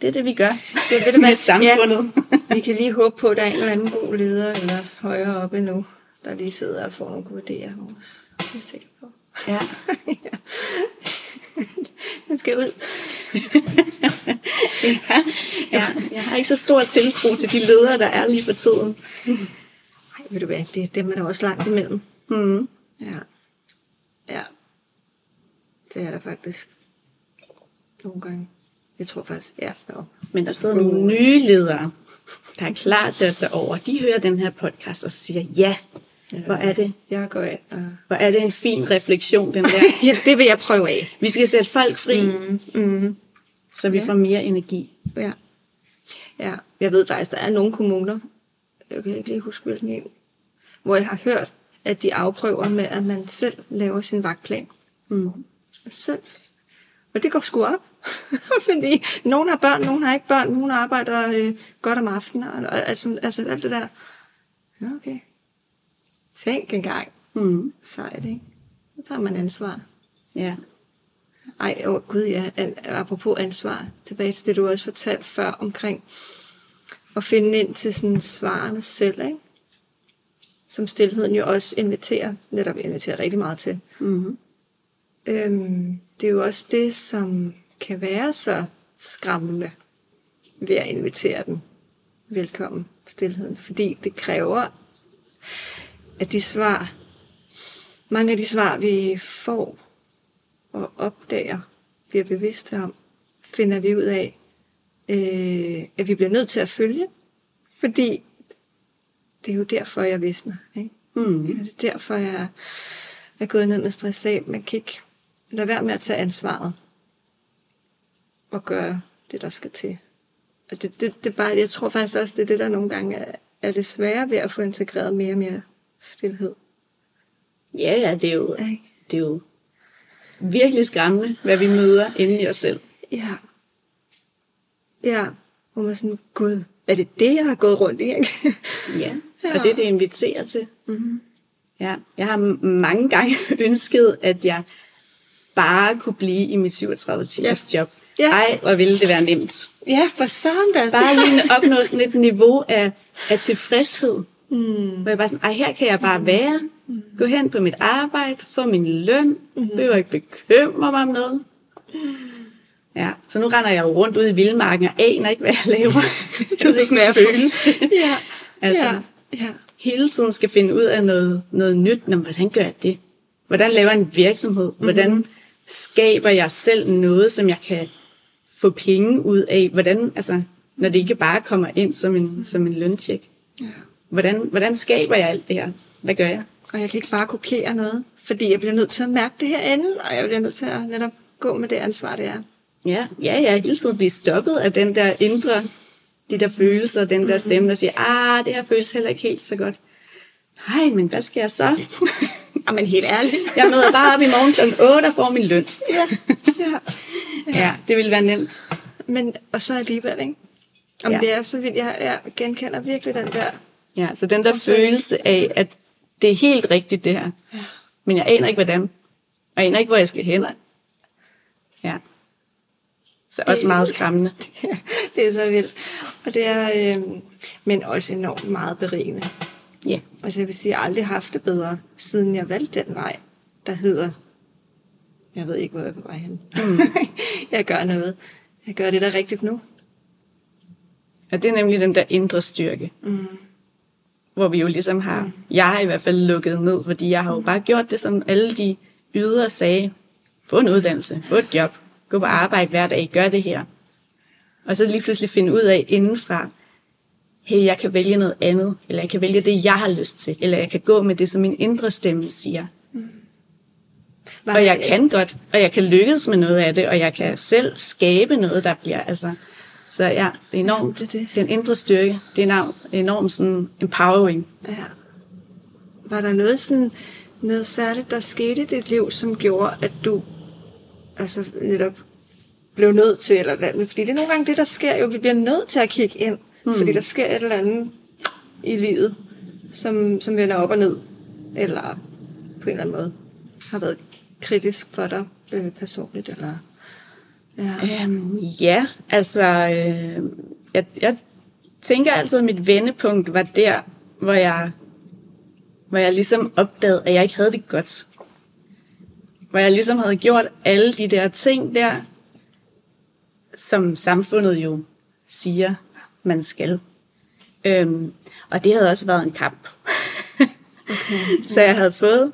det, er det vi gør Det, du hvad? med samfundet. Ja, vi kan lige håbe på, at der er en eller anden god leder, eller højere oppe nu, der lige sidder og får nogle gode idéer hos os. Det er jeg sikker på. Ja. ja. Den skal ud. ja. ja. Jeg har ikke så stor tiltro til de ledere, der er lige for tiden. Ej, ved du hvad, det er dem er der også langt imellem. Mm. Ja. Ja. Det er der faktisk. Nogle gange. Jeg tror faktisk, ja. Jo. Men der sidder nogle nye ledere, der er klar til at tage over. De hører den her podcast og siger, ja, hvor er det, Jeg går ind og... hvor er det en fin refleksion, den der. ja, det vil jeg prøve af. Vi skal sætte folk fri, Mm, mm. så vi Ja. får mere energi. Ja. Ja, jeg ved faktisk, der er nogle kommuner, jeg kan ikke lige huske hvilken en, hvor jeg har hørt, at de afprøver med, at man selv laver sin vagtplan. Mm. Selv. Og det går sgu op. Fordi nogen har børn, nogen har ikke børn, nogen arbejder øh, godt om aftenen. Og, altså, altså alt det der. Ja, okay. Tænk engang. Mm. Sejt, ikke? Så tager man ansvar. Ja. Ej, åh oh, gud ja, An- apropos ansvar, tilbage til det, du også fortalte før omkring at finde ind til sådan svarene selv, ikke? Som stillheden jo også inviterer, netop inviterer rigtig meget til. Mm. Øhm, det er jo også det, som kan være så skræmmende ved at invitere den velkommen, stillheden. Fordi det kræver, at de svar, mange af de svar, vi får og opdager, bliver bevidste om, finder vi ud af, øh, at vi bliver nødt til at følge. Fordi det er jo derfor, jeg visner. Ikke? Mm. Det er derfor, jeg er gået ned med stress af. Man kan ikke lade være med at tage ansvaret og gøre det, der skal til. Og det, det, det bare, jeg tror faktisk også, det er det, der nogle gange er, er det svære ved at få integreret mere og mere stillhed. Ja, ja, det er jo, Ikke? det er jo virkelig skræmmende, hvad vi møder inde i os selv. Ja. Ja, hvor man sådan, gud, er det det, jeg har gået rundt i? Ikke? Ja, Ja. og det det inviterer til. mm-hmm. Ja, jeg har mange gange ønsket, at jeg bare kunne blive i mit 37 timers job. Ja. Ej, hvor ville det være nemt. Ja, for søren da. Bare lige opnå sådan et niveau af, af tilfredshed. Mm. Hvor jeg bare sådan, ej, her kan jeg bare være. Gå hen på mit arbejde, få min løn. Mm. Behøver ikke bekymre mig om noget. Ja, så nu render jeg jo rundt ude i vildmarken og aner ikke, hvad jeg laver. Du ved ikke, hvad jeg føles. Ja, Altså, ja, ja. hele tiden skal finde ud af noget, noget nyt. Nå, men hvordan gør jeg det? Hvordan laver jeg en virksomhed? Hvordan skaber jeg selv noget, som jeg kan få penge ud af? Hvordan, altså, når det ikke bare kommer ind som en, som en løncheck. ja. Hvordan, hvordan skaber jeg alt det her? Hvad gør jeg? Og jeg kan ikke bare kopiere noget, fordi jeg bliver nødt til at mærke det her ende, og jeg bliver nødt til at netop gå med det ansvar, det er. Ja, ja, ja, hele tiden blive stoppet af den der indre De der følelser, den der stemme, der siger, ah, det her føles heller ikke helt så godt. Nej, men hvad skal jeg så? Jamen helt ærligt. jeg møder bare op i morgen kl. 8 og får min løn. ja. ja. Ja, det ville være nemt. Men, og så alligevel, ikke? Om Ja. det er så vildt, jeg, jeg genkender virkelig den der. Ja, så den der så- følelse af, at det er helt rigtigt det her. Ja. Men jeg aner ikke, hvordan. Og jeg aner ikke, hvor jeg skal hen. Ja. Så også meget skræmmende. det er så vildt. Og det er, øh, men også enormt meget berigende. Ja. Altså jeg vil sige, jeg har aldrig haft det bedre, siden jeg valgte den vej, der hedder, jeg ved ikke, hvor jeg er på vej hen. Mm. jeg gør noget. Jeg gør det, der er rigtigt nu. Og det er nemlig den der indre styrke. Mm. Hvor vi jo ligesom har, jeg har i hvert fald lukket ned, fordi jeg har jo bare gjort det, som alle de ydre sagde. Få en uddannelse, få et job, gå på arbejde hver dag, gør det her. Og så lige pludselig finde ud af indenfra, hey, jeg kan vælge noget andet, eller jeg kan vælge det, jeg har lyst til, eller jeg kan gå med det, som min indre stemme siger. Var Og jeg det- kan godt, og jeg kan lykkes med noget af det, og jeg kan selv skabe noget, der bliver, altså... Så ja, det er enormt, Ja, det er det. den indre styrke, det er enormt, enormt sådan empowering. Ja. Var der noget sådan, noget særligt, der skete i dit liv, som gjorde, at du altså netop blev nødt til, eller hvad? Fordi det er nogle gange det, der sker jo. Vi bliver nødt til at kigge ind, mm. fordi der sker et eller andet i livet, som, som vender op og ned, eller på en eller anden måde har været kritisk for dig øh, personligt, eller... Ja. Øhm, ja, altså, øh, jeg, jeg tænker altid, at mit vendepunkt var der, hvor jeg, hvor jeg ligesom opdagede, at jeg ikke havde det godt. Hvor jeg ligesom havde gjort alle de der ting der, som samfundet jo siger, man skal. Øhm, og det havde også været en kamp. okay. Så jeg havde fået,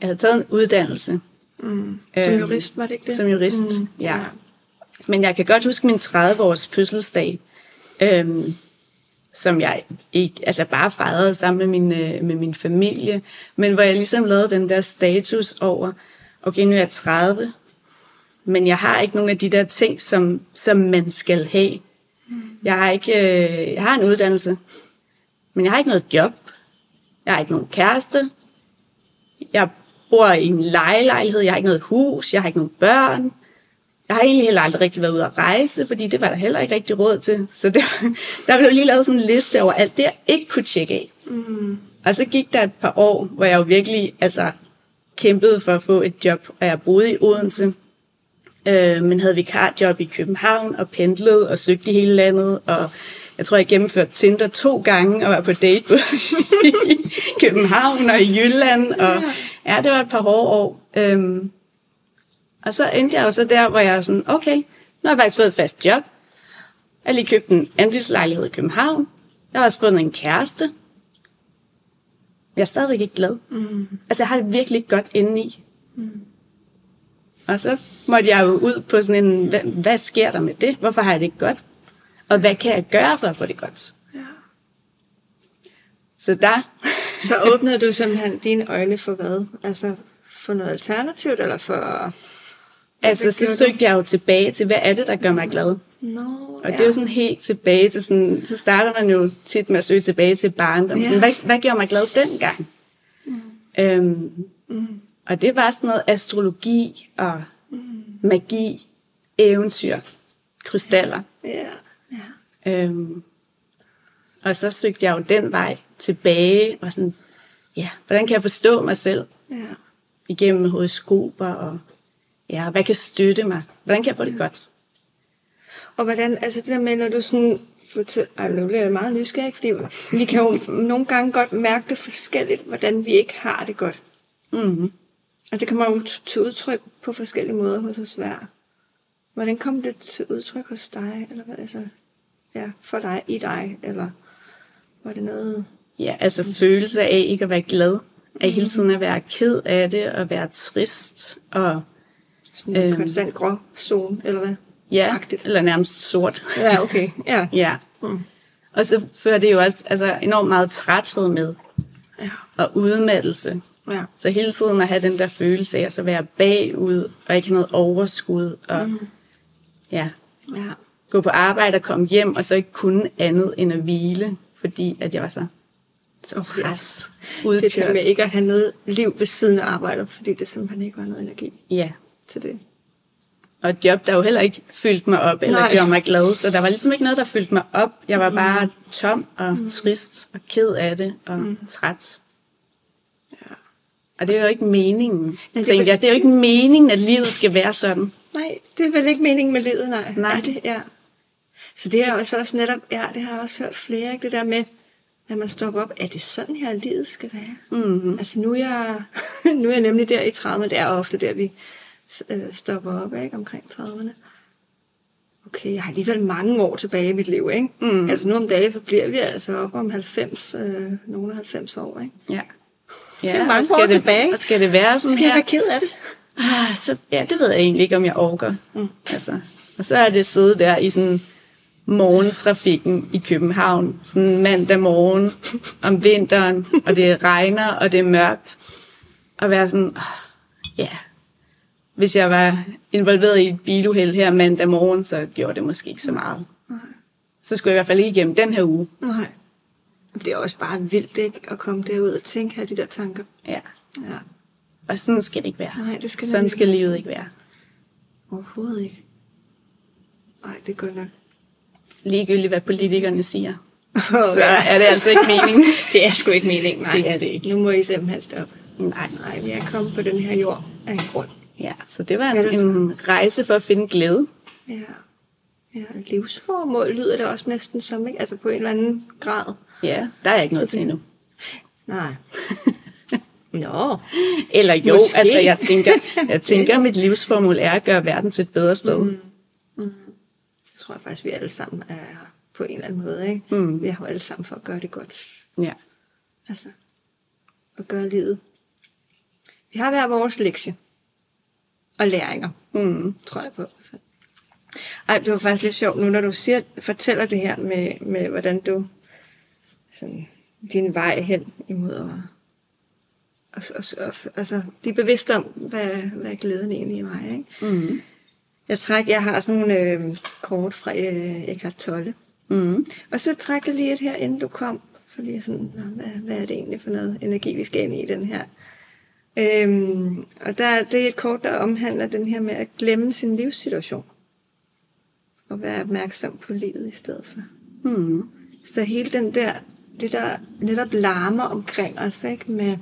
jeg havde taget en uddannelse. Mm. Som Øhm, jurist, var det ikke det? Som jurist, mm, ja. Men jeg kan godt huske min 30-års fødselsdag, øhm, som jeg ikke, altså bare fejrede sammen med min, øh, med min familie, men hvor jeg ligesom lavede den der status over, okay, nu er jeg 30, men jeg har ikke nogen af de der ting, som, som man skal have. Jeg har ikke, øh, jeg har en uddannelse, men jeg har ikke noget job. Jeg har ikke nogen kæreste. Jeg bor i en lejelejlighed. Jeg har ikke noget hus. Jeg har ikke nogen børn. Jeg har egentlig heller aldrig rigtig været ude at rejse, fordi det var der heller ikke rigtig råd til. Så det, der blev lige lavet sådan en liste over alt det, jeg ikke kunne tjekke af. Mm. Og så gik der et par år, hvor jeg jo virkelig altså, kæmpede for at få et job, og jeg boede i Odense, øh, men havde vikarjob i København, og pendlede og søgte i hele landet, og jeg tror, jeg gennemførte Tinder to gange, og var på date både i København og i Jylland, og ja, det var et par hårde år. Øhm, og så endte jeg jo så der, hvor jeg er sådan, okay, nu har jeg faktisk fået et fast job. Jeg har lige købt en andelslejlighed i København. Jeg har også fundet en kæreste. Jeg er stadigvæk ikke glad. Mm. Altså, jeg har det virkelig ikke godt indeni. Mm. Og så måtte jeg jo ud på sådan en, hvad, hvad sker der med det? Hvorfor har jeg det ikke godt? Og hvad kan jeg gøre for at få det godt? Ja. Så der, Så åbnede du simpelthen dine øjne for hvad? Altså for noget alternativt, eller for... altså, så søgte jeg jo tilbage til, hvad er det, der gør mig glad? Nå, Og ja. det er jo sådan helt tilbage til sådan, så starter man jo tit med at søge tilbage til barndom. Ja. Ja. Hvad, hvad gjorde mig glad dengang? Mm. Øhm, mm. Og det var sådan noget astrologi og mm. magi, eventyr, krystaller. Ja, ja. Øhm, og så søgte jeg jo den vej tilbage, og sådan, ja, hvordan kan jeg forstå mig selv ja. igennem horoskoper, og ja, hvad kan støtte mig? Hvordan kan jeg få det godt? Og hvordan, altså det der med, når du sådan fortæller, ej, nu bliver jeg meget nysgerrig, fordi vi kan jo nogle gange godt mærke det forskelligt, hvordan vi ikke har det godt. Mm-hmm. Og det kommer jo til udtryk på forskellige måder hos os hver. Hvordan kom det til udtryk hos dig, eller hvad, altså, ja, for dig, i dig, eller var det noget... Ja, altså følelse af ikke at være glad. Af hele tiden at være ked af det, og være trist, og Sådan en Øhm. konstant grå zone, eller hvad? Ja, Agtigt. eller nærmest sort. Ja, okay. Ja. ja. Mm. Og så fører det jo også altså, enormt meget træthed med, Ja. og udmattelse. Ja. Så hele tiden at have den der følelse af at så være bagud, og ikke have noget overskud. Og, Mm. ja. Ja. gå på arbejde og komme hjem, og så ikke kunne andet end at hvile, fordi at jeg var så, så Okay. træt, Det udkørt. det med ikke at have noget liv ved siden af arbejdet, fordi det simpelthen ikke var noget energi Ja, til det. Og et job, der jo heller ikke fyldte mig op, eller Nej. gjorde mig glad. Så der var ligesom ikke noget, der fyldte mig op. Jeg var bare tom og trist og ked af det og mm. træt. Ja. Og det er jo ikke meningen, det det, tænkte vel- jeg. Det er jo ikke meningen, at livet skal være sådan. Nej, det er vel ikke meningen med livet, nej. Nej. Er det, ja. Så det er også, også netop, ja, det har jeg også hørt flere, ikke? det der med, at man stopper op, er det sådan her, livet skal være? Mm-hmm. Altså nu er, jeg, nu er jeg nemlig der i 30'erne, det er ofte der, vi stopper op, ikke? omkring 30'erne. Okay, jeg har alligevel mange år tilbage i mit liv, ikke? Mm. Altså nu om dagen, så bliver vi altså op om 90, øh, nogle af 90 år, ikke? Ja. er Ja, mange og skal år det, tilbage. Og skal det være sådan Skal jeg her? være ked af det? Ah, så, ja, det ved jeg egentlig ikke, om jeg orker. Mm. Altså, og så er det sidde der i sådan morgentrafikken i København, sådan mandag morgen om vinteren, og det regner, og det er mørkt, og være sådan, ah, ja, hvis jeg var involveret i et biluheld her mandag morgen, så gjorde det måske ikke så meget. Så skulle jeg i hvert fald ikke igennem den her uge. Nej. Det er også bare vildt, ikke? At komme derud og tænke her de der tanker. Ja. Ja. Og sådan skal det ikke være. Nej, det skal sådan skal ikke være livet sådan. ikke være. Overhovedet ikke. Nej, det godt nok. Ligegyldigt, hvad politikerne siger. Oh, Så er det altså ikke meningen. det er sgu ikke meningen, nej. Det er det ikke. Nu må I simpelthen stoppe. Nej. Nej, vi er kommet på den her jord af en grund. Ja, så det var Er det en, en rejse for at finde glæde. Ja. Ja, livsformål lyder det også næsten som, ikke? Altså på en eller anden grad. Ja, der er ikke noget til endnu. Nej. Nå. Eller jo, Måske. altså jeg tænker, jeg tænker, mit livsformål er at gøre verden til et bedre sted. Mm. Det tror jeg faktisk, vi alle sammen er på en eller anden måde, ikke? Mm. Vi har jo alle sammen for at gøre det godt. Ja. Altså, at gøre livet. Vi har hver vores lektie. Og læringer, Mm. tror jeg på. Ej, det var faktisk lidt sjovt nu, når du siger, fortæller det her med, med hvordan du, sådan, din vej hen imod at, og, og, og, altså, blive bevidst om, hvad, hvad glæden egentlig er i mig, ikke? Mm. Jeg træk, jeg har sådan nogle øh, kort fra øh, Eckhart Tolle. Mm. Og så trækker jeg lige et her, inden du kom. Fordi sådan, Nå, hvad, hvad er det egentlig for noget energi, vi skal ind i den her? Øhm, og der, det er et kort, der omhandler den her med at glemme sin livssituation. Og være opmærksom på livet i stedet for. Mm. Så hele den der, det der netop larmer omkring os, ikke? Med,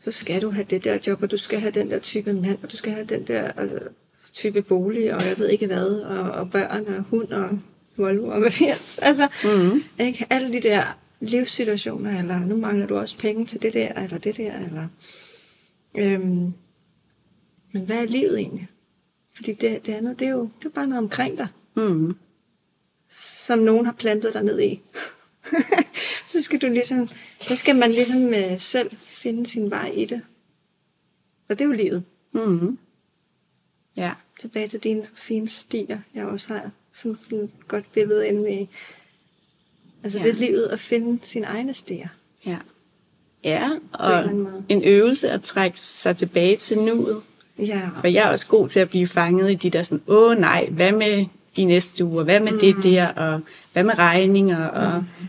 så skal du have det der job, og du skal have den der type mand, og du skal have den der altså, type bolig, og jeg ved ikke hvad, og, og børn, og hund, og Volvo, og hvad. Altså, Mm. ikke? Alle de der livssituationer, eller nu mangler du også penge til det der, eller det der, eller... Øhm, men hvad er livet egentlig? Fordi det, det andet, det er, jo, det er bare noget omkring dig Mm. som nogen har plantet dig ned i. så skal du ligesom, så skal man ligesom øh, selv finde sin vej i det. Og det er jo livet. Mm. Ja. Tilbage til dine fine stier, jeg også har sådan et godt billede inde i. Altså Ja. det er livet at finde sine egne stier. Ja. Ja, en og måde. en øvelse at trække sig tilbage til nuet. Ja, For jeg er også god til at blive fanget i de der sådan, åh nej, hvad med i næste uge, og hvad med mm. det der, og hvad med regninger, og mm.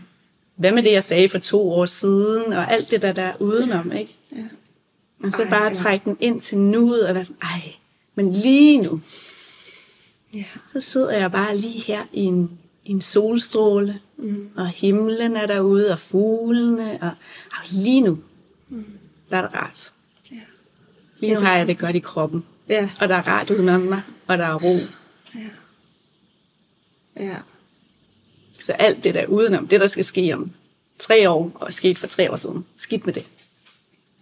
hvad med det, jeg sagde for to år siden, og alt det der der er udenom, ikke? ja. Og så Ej, bare ja. trække den ind til nuet, og være sådan, ej, men lige nu, ja. så sidder jeg bare lige her i en, en solstråle, mm. og himlen er derude, og fuglene, og, og lige nu, mm. der er det rart. Ja. Lige nu har jeg det godt i kroppen, Ja. og der er rart udenom mig, og der er ro. Ja. Ja. Så alt det der udenom, det der skal ske om tre år, og er sket for tre år siden, skidt med det.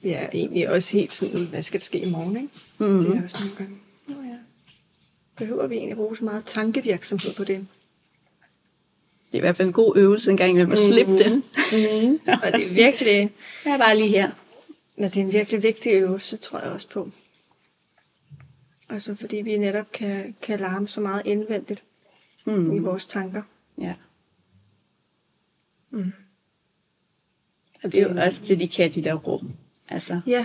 Ja, egentlig også helt sådan, hvad skal der ske i morgen, ikke? Mhm. Det er også nogle gange. Nå ja. Behøver vi egentlig bruge så meget tankevirksomhed på det? Det er i hvert fald en god øvelse en gang imellem at slippe det. Mm. Og det er virkelig, Jeg er bare lige her. men det er en virkelig vigtig øvelse, tror jeg også på. Altså fordi vi netop kan, kan larme så meget indvendigt mm. i vores tanker. Ja. Mm. Og det er jo også til, de kan de der rum. Altså, Ja,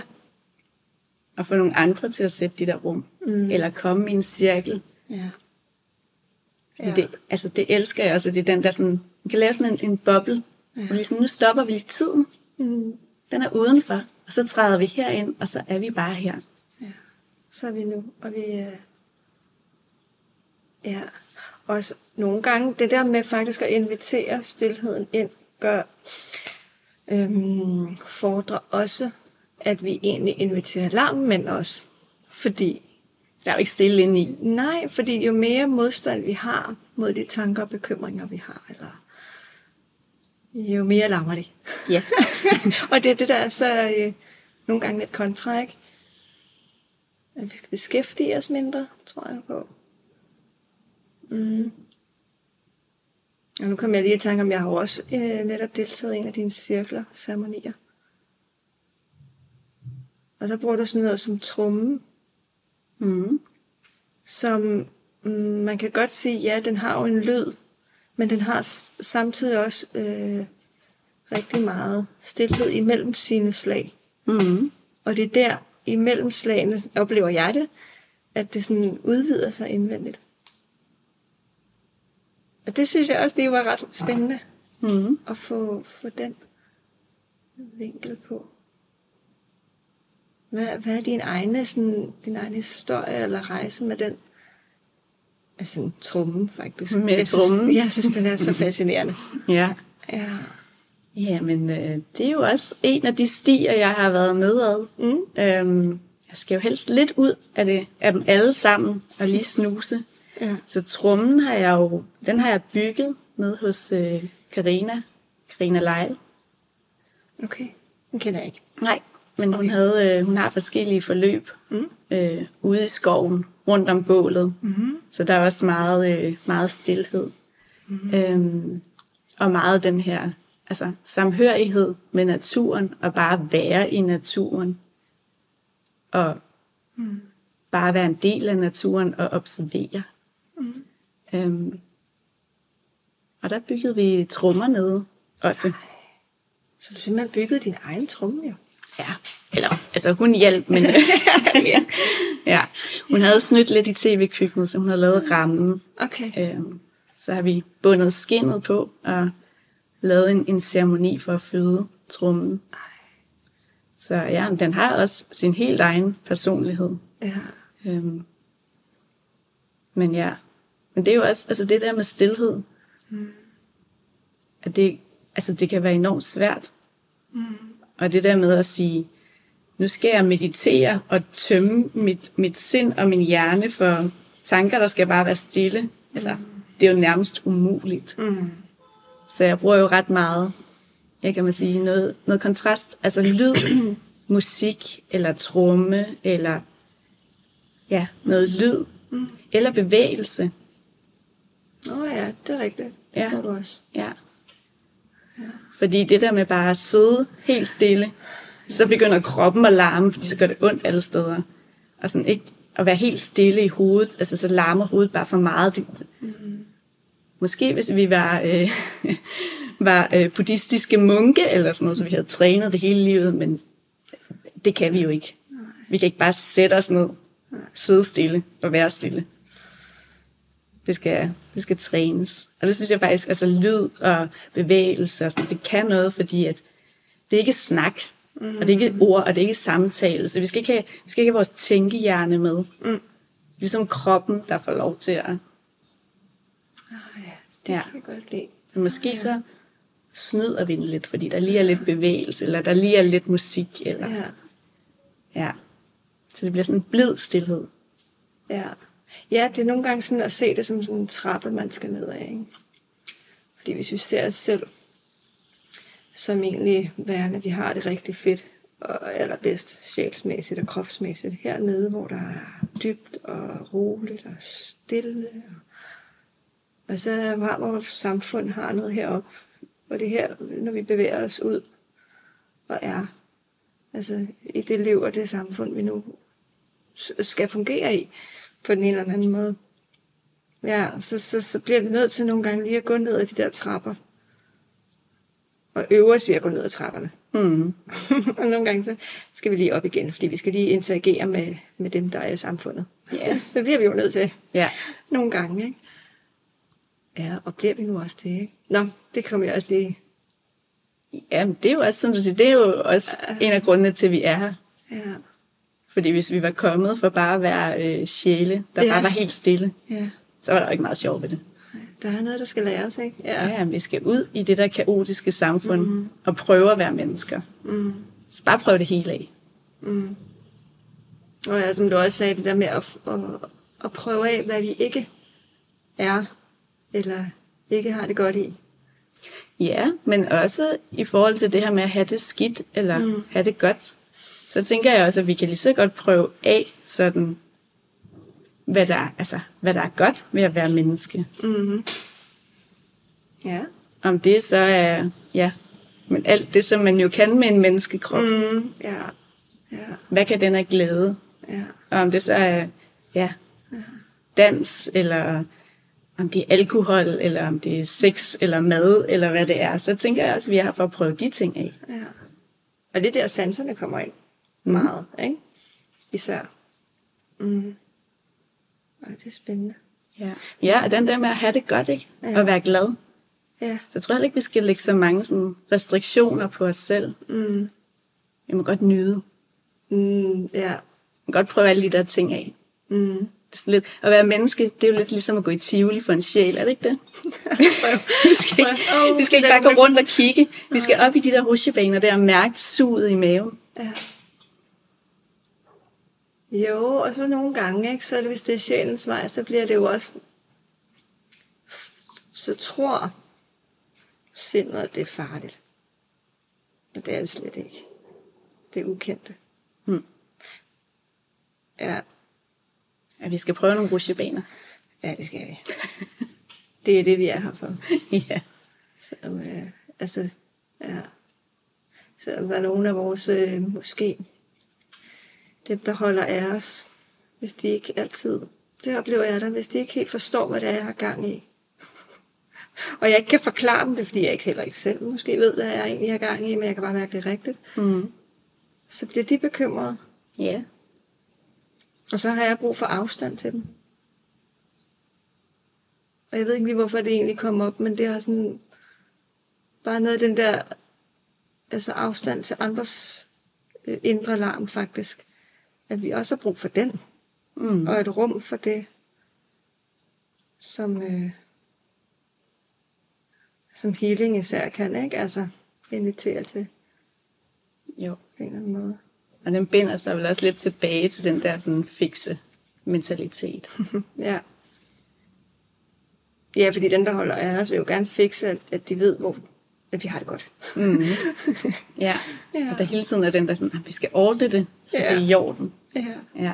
at få nogle andre til at sætte de der rum. Mm. Eller komme i en cirkel, ja. Ja. Det, altså, det elsker jeg også, det er den der sådan, man kan lave sådan en, en boble, ja. hvor ligesom, nu stopper vi lige tiden. Mm. Den er udenfor, og så træder vi herind, og så er vi bare her. Ja, så er vi nu, og vi... Øh... Ja, og nogle gange, det der med faktisk at invitere stillheden ind, gør øhm, fordrer også, at vi egentlig inviterer larmen men også. Fordi der er jo ikke stille ind i. Nej, fordi jo mere modstand vi har mod de tanker og bekymringer, vi har, eller jo mere larmer det. Ja. og det er det, der er så øh, nogle gange lidt kontra, ikke? At vi skal beskæftige os mindre, tror jeg på. Mm. Og nu kommer jeg lige i tanke om, jeg har også øh, netop deltaget i en af dine cirkler, ceremonier. Og der bruger du sådan noget som tromme. Mm. Som man kan godt sige, ja, den har jo en lyd, men den har samtidig også øh, rigtig meget stillhed imellem sine slag. Mm. Og det er der, imellem slagene, oplever jeg det, at det sådan udvider sig indvendigt. Og det synes jeg også, det var ret spændende mm. at få, få den vinkel på. Hvad, hvad er din egne, sådan, din egen historie eller rejse med den? Altså en trumme, faktisk. Med jeg trummen? Synes, jeg synes, den er så fascinerende. ja. Ja. Ja, men øh, det er jo også en af de stier, jeg har været med ad. Mm. Øhm, jeg skal jo helst lidt ud af, det, af dem alle sammen og lige snuse. Ja. Så trummen har jeg jo, den har jeg bygget ned hos øh, Karina, Karina Leil. Okay, den kender jeg ikke. Nej, men hun, havde, øh, hun har forskellige forløb mm. øh, ude i skoven, rundt om bålet. Mm-hmm. Så der er også meget, øh, meget stillhed. Mm-hmm. Øhm, og meget den her altså, samhørighed med naturen, og bare være i naturen. Og mm. bare være en del af naturen og observere. Mm. Øhm, og der byggede vi trommer nede også. Så du simpelthen byggede din egen tromme, jo? Ja, eller altså hun hjalp, men ja. ja. Hun havde snydt lidt i tv-køkkenet, så hun havde lavet rammen. Okay. Øhm, så har vi bundet skinnet på og lavet en, en ceremoni for at føde trummen. Så ja, den har også sin helt egen personlighed. Ja. Øhm, men ja, men det er jo også altså det der med stillhed. Mm. At det, altså det kan være enormt svært. Mm. Og det der med at sige, nu skal jeg meditere og tømme mit, mit sind og min hjerne for tanker, der skal bare være stille. Altså, mm. det er jo nærmest umuligt. Mm. Så jeg bruger jo ret meget, jeg kan man sige, noget, noget kontrast. Altså lyd, musik, eller tromme, eller ja, noget lyd, mm. eller bevægelse. Åh oh ja, det er rigtigt. Det ja. du også. Ja. Fordi det der med bare at sidde helt stille, så begynder kroppen at larme, fordi så gør det ondt alle steder. Og sådan ikke at være helt stille i hovedet, altså så larmer hovedet bare for meget. Det, mm. Måske hvis vi var, øh, var øh, buddhistiske munke eller sådan noget, så vi havde trænet det hele livet, men det kan vi jo ikke. Vi kan ikke bare sætte os ned, sidde stille og være stille. Det skal, det skal trænes. Og det synes jeg faktisk, altså lyd og bevægelse, og sådan, det kan noget, fordi at det er ikke snak, mm. og det er ikke ord, og det er ikke samtale. Så vi skal ikke have, vi skal ikke have vores tænkehjerne med. Mm. Ligesom kroppen, der får lov til at... Oh, ja, det ja. kan jeg godt lide. Men måske ja. så snyder vi den lidt, fordi der lige er lidt bevægelse, eller der lige er lidt musik, eller... Ja. ja. Så det bliver sådan en blid stillhed. Ja. Ja, det er nogle gange sådan at se det som sådan en trappe, man skal ned af. Ikke? Fordi hvis vi ser os selv som egentlig værende, vi har det rigtig fedt, og allerbedst sjælsmæssigt og kropsmæssigt hernede, hvor der er dybt og roligt og stille. Og så har vores samfund har noget heroppe, og det her, når vi bevæger os ud og er, altså i det liv og det samfund, vi nu skal fungere i, på den ene eller anden måde. Ja, så, så, så bliver vi nødt til nogle gange lige at gå ned ad de der trapper. Og øve os i at gå ned ad trapperne. Mm. og nogle gange så skal vi lige op igen, fordi vi skal lige interagere med, med dem, der er i samfundet. Ja, så bliver vi jo nødt til ja. nogle gange. Ikke? Ja, og bliver vi nu også det, ikke? Nå, det kommer jeg også lige... Ja, det er jo også, som du siger, det er jo også en af grundene til, at vi er her. Ja, Fordi hvis vi var kommet for bare at være øh, sjæle, der Ja. bare var helt stille, ja. så var der jo ikke meget sjov ved det. Der er noget, der skal læres, ikke? Ja, ja vi skal ud i det der kaotiske samfund mm. og prøve at være mennesker. Mm. Så bare prøv det hele af. Mm. Og ja, som du også sagde, det der med at, at, at prøve af, hvad vi ikke er, eller ikke har det godt i. Ja, men også i forhold til det her med at have det skidt, eller mm. have det godt, så tænker jeg også, at vi kan lige så godt prøve af, sådan, hvad der, er- altså, hvad der er godt ved at være menneske. Mm-hmm. Ja. Om det så er, ja, men alt det, som man jo kan med en menneskekrop, mm. Ja. Ja. hvad kan den af glæde? Ja. Og om det så er, ja, dans, eller om det er alkohol, eller om det er sex, eller mad, eller hvad det er, så tænker jeg også, at vi er her for at prøve de ting af. ja. Og det er der, sanserne kommer ind meget, ikke? Især. Mm. Ej, det er spændende. Ja. ja, og den der med at have det godt, ikke? Ja. Og være glad. Ja. Så jeg tror heller ikke, vi skal lægge så mange sådan, restriktioner på os selv. Mm. Vi må godt nyde. Mm, ja. Må godt prøve alle de der ting af. Mm. Sådan lidt, at være menneske, det er jo lidt ligesom at gå i Tivoli for en sjæl, er det ikke det? vi skal ikke, vi skal ikke bare gå rundt og kigge. Vi skal op i de der rusjebaner der og mærke suget i maven. Ja. Jo, og så nogle gange, ikke, så hvis det er sjælens vej, så bliver det jo også... Så tror sindet, at det er farligt. Men det er det slet ikke. Det er ukendte. Hmm. Ja, At vi skal prøve nogle rusjebaner. ja, det skal vi. Det er det, vi er her for. ja. Selvom, øh, altså, ja. Selvom der er nogle af vores, øh, måske, dem der holder af os, hvis de ikke altid, det oplever jeg da, hvis de ikke helt forstår, hvad det er, jeg har gang i. Og jeg ikke kan forklare dem det, fordi jeg ikke heller ikke selv måske ved, hvad jeg egentlig har gang i, men jeg kan bare mærke det rigtigt. Mm. Så bliver de bekymrede, Ja. og så har jeg brug for afstand til dem. Og jeg ved ikke lige, hvorfor det egentlig kom op, men det har sådan bare noget af den der altså afstand til andres øh, indre larm faktisk. At vi også har brug for den. Mm. Og et rum for det, som, øh, som healing især kan, ikke? Altså invitere til Jo. på en eller anden måde. Og den binder sig vel også lidt tilbage til den der sådan fikse mentalitet. Ja. Ja, fordi den, der holder af os, vil jo gerne fikse, at, at de ved, hvor, at vi har det godt. Mm. Ja. Ja. Og der hele tiden er den der sådan, at vi skal ordne det, så Ja. det er i orden. Ja. Ja.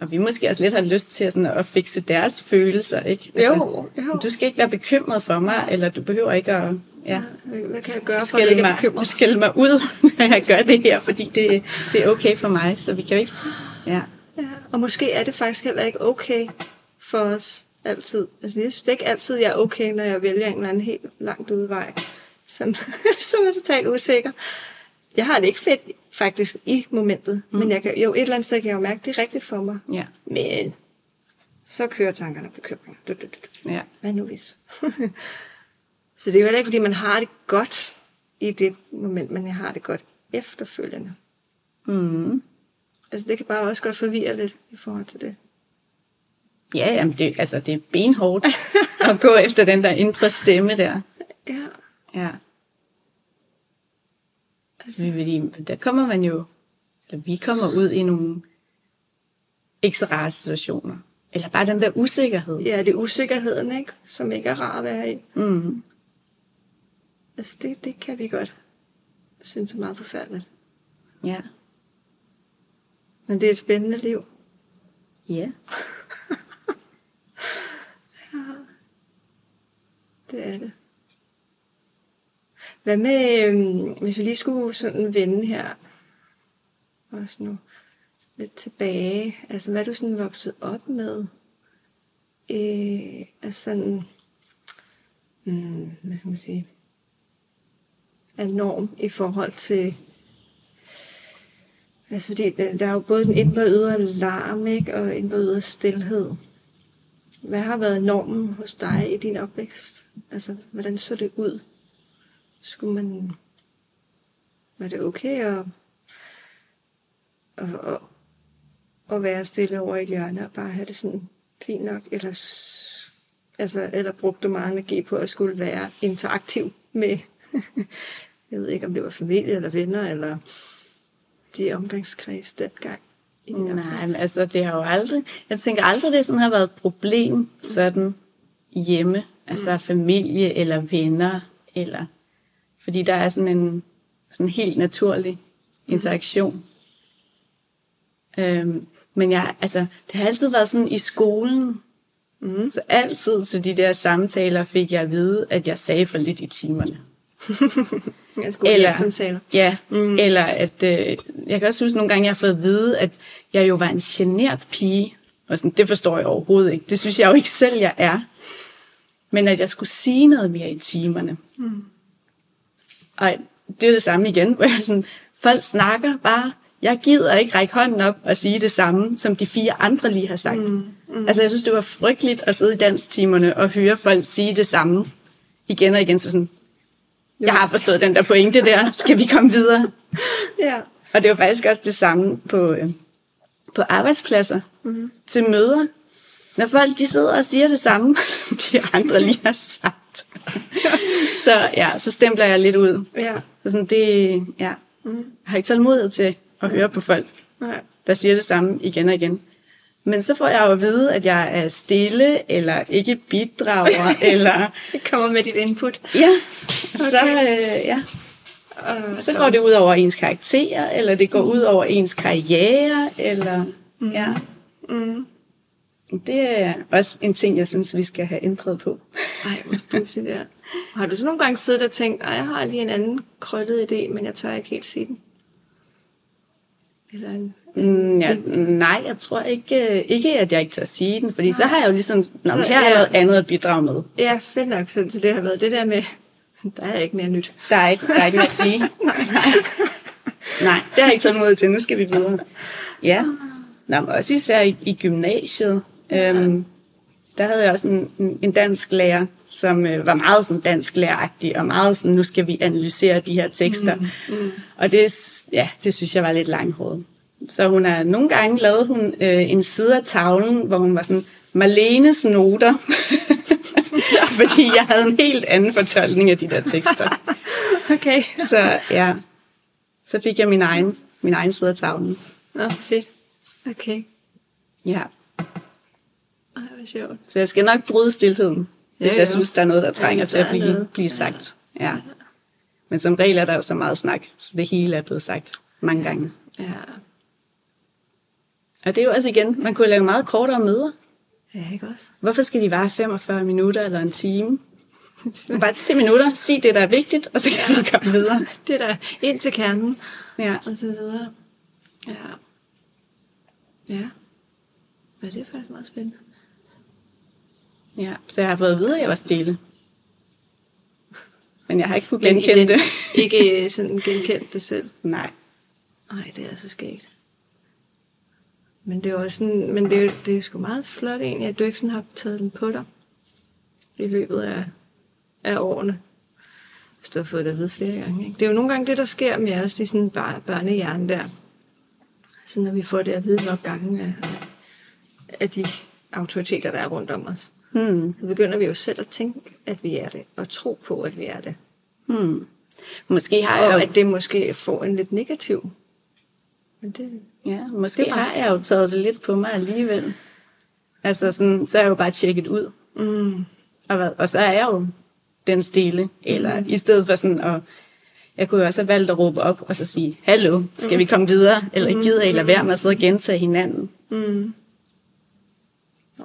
Og vi måske også lidt har lyst til at, sådan, at fikse deres følelser, ikke? Jo, jo. Du skal ikke være bekymret for mig, eller du behøver ikke at ja, Hvad, kan jeg gøre for, at mig, bekymret? skælde mig ud, når jeg gør det her, fordi det, det er okay for mig, så vi kan jo ikke... Ja. Ja. Og måske er det faktisk heller ikke okay for os altid. Altså, jeg synes ikke altid, jeg er okay, når jeg vælger en eller anden helt langt udvej, som, som er totalt usikker. Jeg har det ikke fedt faktisk i momentet, mm. men jeg kan, jo et eller andet sted kan jeg jo mærke, at det er rigtigt for mig. Ja. Men så kører tankerne og bekymringer. Du, du, du, du. Ja. Hvad nu hvis? så det er jo heller ikke, fordi man har det godt i det moment, men jeg har det godt efterfølgende. Mm. Altså det kan bare også godt forvirre lidt i forhold til det. Ja, jamen det, altså, det er benhårdt at gå efter den der indre stemme der. Ja. Ja. Fordi der kommer man jo, eller vi kommer ud i nogle så rare situationer. Eller bare den der usikkerhed. Ja, det er usikkerheden, ikke? Som ikke er rar at være i. Mm. Altså det, det kan vi godt synes er meget forfærdeligt. Ja. Men det er et spændende liv. Ja. Det er det. Hvad med, øhm, hvis vi lige skulle sådan vende her, også nu, lidt tilbage, altså hvad er du sådan vokset op med? Øh, altså sådan, hmm, hvad skal man sige, af norm i forhold til, altså fordi der der er jo både den indre og ydre larm, ikke, og indre og ydre stillhed. hvad har været normen hos dig i din opvækst? Altså, hvordan så det ud? Skulle man... Var det okay at, at, at, at være stille over i et hjørne og bare have det sådan fint nok? Eller, altså, eller brugte du meget energi på at skulle være interaktiv med... jeg ved ikke, om det var familie eller venner, eller de omgangskreds dengang. Nej, men altså det har jo aldrig, jeg tænker aldrig, det sådan har været et problem sådan hjemme, altså familie eller venner, eller, fordi der er sådan en sådan helt naturlig interaktion. Øhm, men jeg, altså, det har altid været sådan i skolen, mm. så altid til de der samtaler fik jeg at vide, at jeg sagde for lidt i timerne. Eller, samtaler. Ja, mm. eller at, øh, jeg kan også huske nogle gange, jeg har fået at vide, at jeg jo var en genert pige. Og sådan, det forstår jeg overhovedet ikke. Det synes jeg jo ikke selv, jeg er. Men at jeg skulle sige noget mere i timerne. Mm. Og det er det samme igen, hvor jeg sådan, folk snakker bare, jeg gider ikke række hånden op og sige det samme, som de fire andre lige har sagt. Mm. Mm. Altså jeg synes, det var frygteligt at sidde i danstimerne og høre folk sige det samme igen og igen. Så sådan, jeg har forstået den der pointe der. Skal vi komme videre? Ja. Og det var faktisk også det samme på, øh, på arbejdspladser. Mm-hmm. Til møder. Når folk de sidder og siger det samme, som de andre lige har sagt. så ja, så stempler jeg lidt ud. Ja. Så sådan, det, ja. Mm. Jeg har ikke tålmodighed til at høre på folk, Nej. der siger det samme igen og igen. Men så får jeg jo at vide, at jeg er stille, eller ikke bidrager, eller... Det kommer med dit input. Ja, så, øh, ja. Og, så går det ud over ens karakter, eller det går ud over ens karriere, eller mm. ja. Mm. Det er også en ting, jeg synes, vi skal have ændret på. Ej, hvor pudsigt det er. Har du så nogle gange siddet og tænkt, at jeg har lige en anden krøllet idé, men jeg tør ikke helt sige den? Eller en... Mm, ja, nej, jeg tror ikke, øh, ikke, at jeg ikke tør sige den, fordi nej. så har jeg jo ligesom, Nå, Så, men her er ja. noget andet at bidrage med. Ja, fedt nok, så så det har været det der med, der er ikke mere nyt. Der er ikke, der er ikke noget at sige. nej. nej, det har jeg ikke tålmodighed til. Nu skal vi videre. Ja, Nå, men også især i, i gymnasiet. Øhm, der havde jeg også en, en- dansk lærer, som øh, var meget sådan dansk læreragtig, og meget sådan, nu skal vi analysere de her tekster. Mm, mm. Og det, ja, det synes jeg var lidt langhåret. Så hun er, nogle gange lavede hun øh, en side af tavlen, hvor hun var sådan, Marlenes noter. Fordi jeg havde en helt anden fortolkning af de der tekster. Okay. Så ja, så fik jeg min egen, min egen side af tavlen. Nå, fedt. Okay. Ja, Ej, hvor sjovt. så jeg skal nok bryde stillheden, Ja, hvis ja. jeg synes, der er noget, der trænger hvis til at blive, blive sagt. Ja. Men som regel er der jo så meget snak, så det hele er blevet sagt mange gange. Ja. Og det er jo også igen, man kunne lave meget kortere møder. Ja, ikke også? Hvorfor skal de vare 45 minutter eller en time? Bare 10 minutter, sig det, der er vigtigt, og så kan vi komme videre. Det der ind til kernen, Ja. og så videre. Ja. Ja. Ja, det er faktisk meget spændende. Ja, så jeg har fået at vide, at jeg var stille. Men jeg har ikke kunne genkende det. Ikke øh, sådan genkendt det selv. Nej. Nej, det er så skægt. Men det er også sådan, men det er, det er sgu meget flot egentlig, at du ikke sådan har taget den på dig i løbet af, af årene. Hvis du har fået det at vide flere gange. Ikke? Det er jo nogle gange det, der sker med os i sådan en bar- børnehjerne der. Så når vi får det at vide nok gange af, af de autoriteter, der er rundt om os. Hmm. Så begynder vi jo selv at tænke, at vi er det, og tro på, at vi er det. Hmm. Måske har jeg Og jo, at det måske får en lidt negativ. Men det, ja, måske det har jeg jo taget det lidt på mig alligevel. Altså sådan, så er jeg jo bare tjekket ud. mm, Og, hvad, og så er jeg jo den stille. Eller i stedet for sådan at... Jeg kunne jo også have valgt at råbe op og så sige, hallo, skal vi komme videre? Eller gider I lade være med at sidde og gentage hinanden? mm.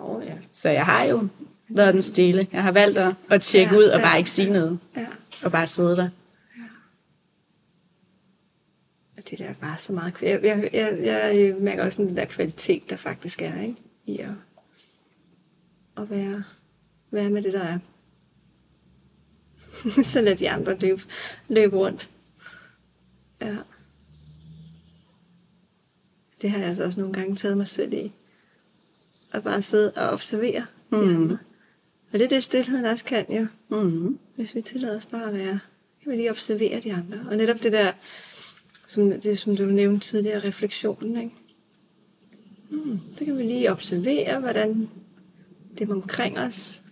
Oh, ja. Så jeg har jo været den stille. Jeg har valgt at, at tjekke Ja, ud og ja, bare ikke sige noget. Ja. Og bare sidde der. Og det der er bare så meget... Jeg, jeg, jeg, jeg mærker også den der kvalitet, der faktisk er, ikke? I at, at være, være med det, der er. så lad de andre løbe, løbe rundt. Ja. Det har jeg altså også nogle gange taget mig selv i. At bare sidde og observere Mm. Og det er det, stillheden også kan jo. Mm. Hvis vi tillader os bare at være. Kan vi lige observere de andre. Og netop det der, som, det, som du nævnte tidligere, refleksionen, ikke? Mm, så kan vi lige observere, hvordan det omkring os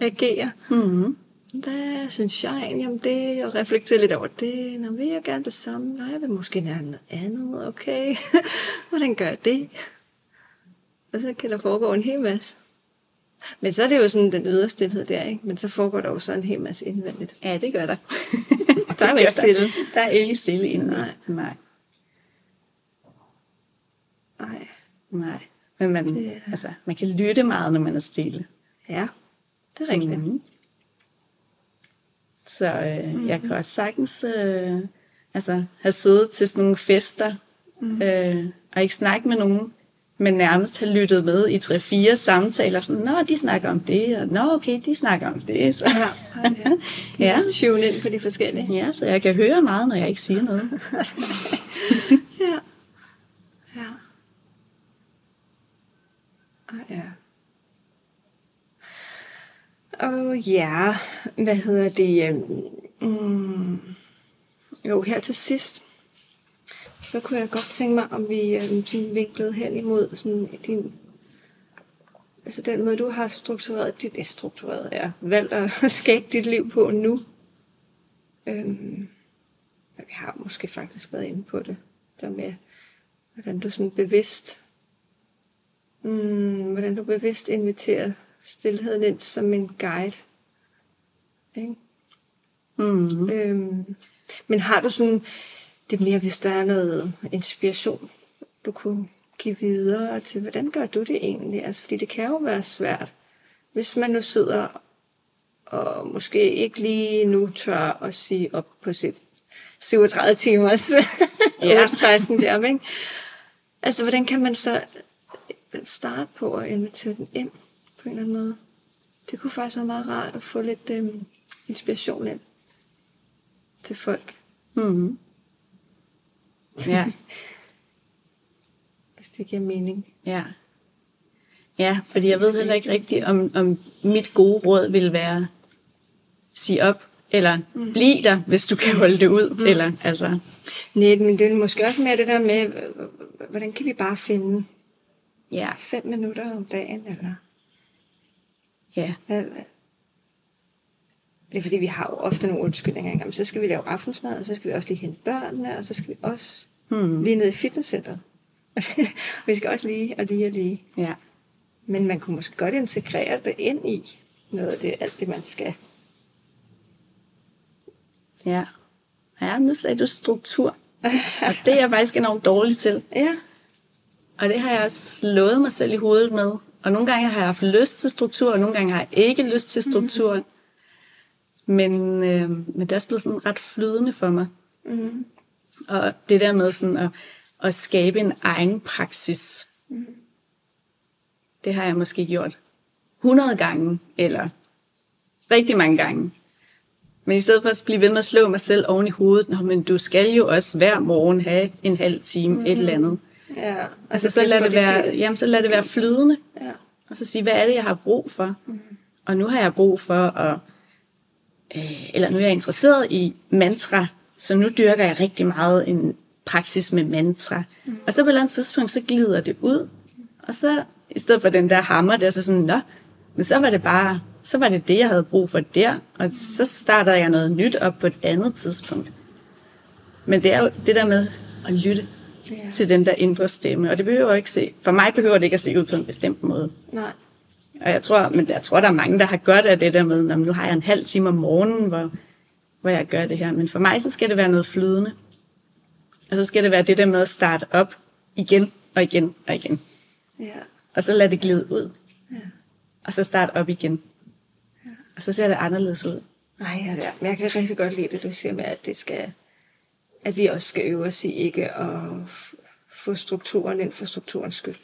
agerer. Mm. Hvad synes jeg egentlig om det? Og reflektere lidt over det. Nå, vil jeg gerne det samme? Nej, jeg vil måske gerne noget andet. Okay, hvordan gør jeg det? Og så kan der foregå en hel masse. Men så er det jo sådan den ydre stillhed der, ikke? Men så foregår der jo så en hel masse indvendigt. Ja, det gør der. Der er ikke stille. Der er ikke stille inden. Nej. Nej. Nej. Nej. Men man, Det er- altså, man kan lytte meget, når man er stille. Ja, det er rigtigt. Mhm. Så øh, mm. jeg kan også sagtens øh, altså, have siddet til sådan nogle fester, mm. øh, og ikke snakke med nogen, men nærmest have lyttet med i tre-fire samtaler. Sådan, Nå, de snakker om det, og Nå, okay, de snakker om det. Så, Ja, ja. Tune ind på de forskellige. ja, så jeg kan høre meget, når jeg ikke siger noget. Ja. Ja. Og ja. Og ja, hvad hedder det? øhm, Mm, jo, her til sidst, så kunne jeg godt tænke mig, om vi øhm, sådan vinklede hen imod sådan din, altså den måde, du har struktureret dit, eh, struktureret, ja, valgt at skabe dit liv på nu. Øhm, ja, vi har måske faktisk været inde på det, der med, hvordan du sådan bevidst, mm, hvordan du bevidst inviterer stillheden ind som en guide. Ikke? Mm. Øhm, men har du sådan, det er mere, hvis der er noget inspiration, du kunne give videre til, hvordan gør du det egentlig? Altså, fordi det kan jo være svært, hvis man nu sidder og måske ikke lige nu tør at sige op på sit 37 timers Ja. 16 job, ikke? Altså, hvordan kan man så starte på at invitere den ind på en eller anden måde? Det kunne faktisk være meget rart at få lidt øhm, inspiration ind til folk, Mm. Ja, hvis det giver mening. ja. Ja, fordi jeg ved heller ikke rigtigt, om, om mit gode råd vil være, sig op, eller mm. bliv der, hvis du kan holde det ud, mm. eller altså, Nej, men det er måske også mere det der med, hvordan kan vi bare finde ja, fem minutter om dagen, eller ja, hvad? Det er fordi, vi har jo ofte nogle undskyldninger. Jamen, så skal vi lave aftensmad, og så skal vi også lige hente børnene, og så skal vi også Hmm. lige ned i fitnesscenteret. vi skal også lige og lige og lige. ja, Men man kunne måske godt integrere det ind i noget af det, alt det, man skal. ja. Ja, nu sagde du struktur, og det er jeg faktisk enormt dårlig til. Ja, Og det har jeg også slået mig selv i hovedet med. Og nogle gange har jeg haft lyst til struktur, og nogle gange har jeg ikke lyst til struktur. Mm. Men, øh, men det er også blevet sådan ret flydende for mig. mm. Og det der med sådan at, at skabe en egen praksis, mm. det har jeg måske gjort 100 gange, eller rigtig mange gange. Men i stedet for at blive ved med at slå mig selv oven i hovedet, Nå, men du skal jo også hver morgen have en halv time, mm. et eller andet. ja. Altså, så lad, det være, jamen, så lad det være flydende. Ja. Og så sige, hvad er det, jeg har brug for? Mm. Og nu har jeg brug for at... Øh, eller nu er jeg interesseret i mantra, så nu dyrker jeg rigtig meget en praksis med mantra. Mm. Og så på et eller andet tidspunkt, så glider det ud. Og så, i stedet for den der hammer, der så sådan, nå, men så var det bare, så var det det, jeg havde brug for der. Og så starter jeg noget nyt op på et andet tidspunkt. Men det er jo det der med at lytte Ja. til den der indre stemme. Og det behøver ikke se, for mig behøver det ikke at se ud på en bestemt måde. Nej. Og jeg tror, men jeg tror, der er mange, der har godt af det der med, "Nå, men nu har jeg en halv time om morgenen, hvor, hvor jeg gør det her. Men for mig, så skal det være noget flydende. Og så skal det være det der med at starte op igen og igen og igen. Ja. Og så lade det glide ud. Ja. Og så starte op igen. Og så ser det anderledes ud. Nej, ja, ja. men jeg kan rigtig godt lide det, du siger med, at det skal, at vi også skal øve os i ikke at få strukturen ind for strukturens skyld.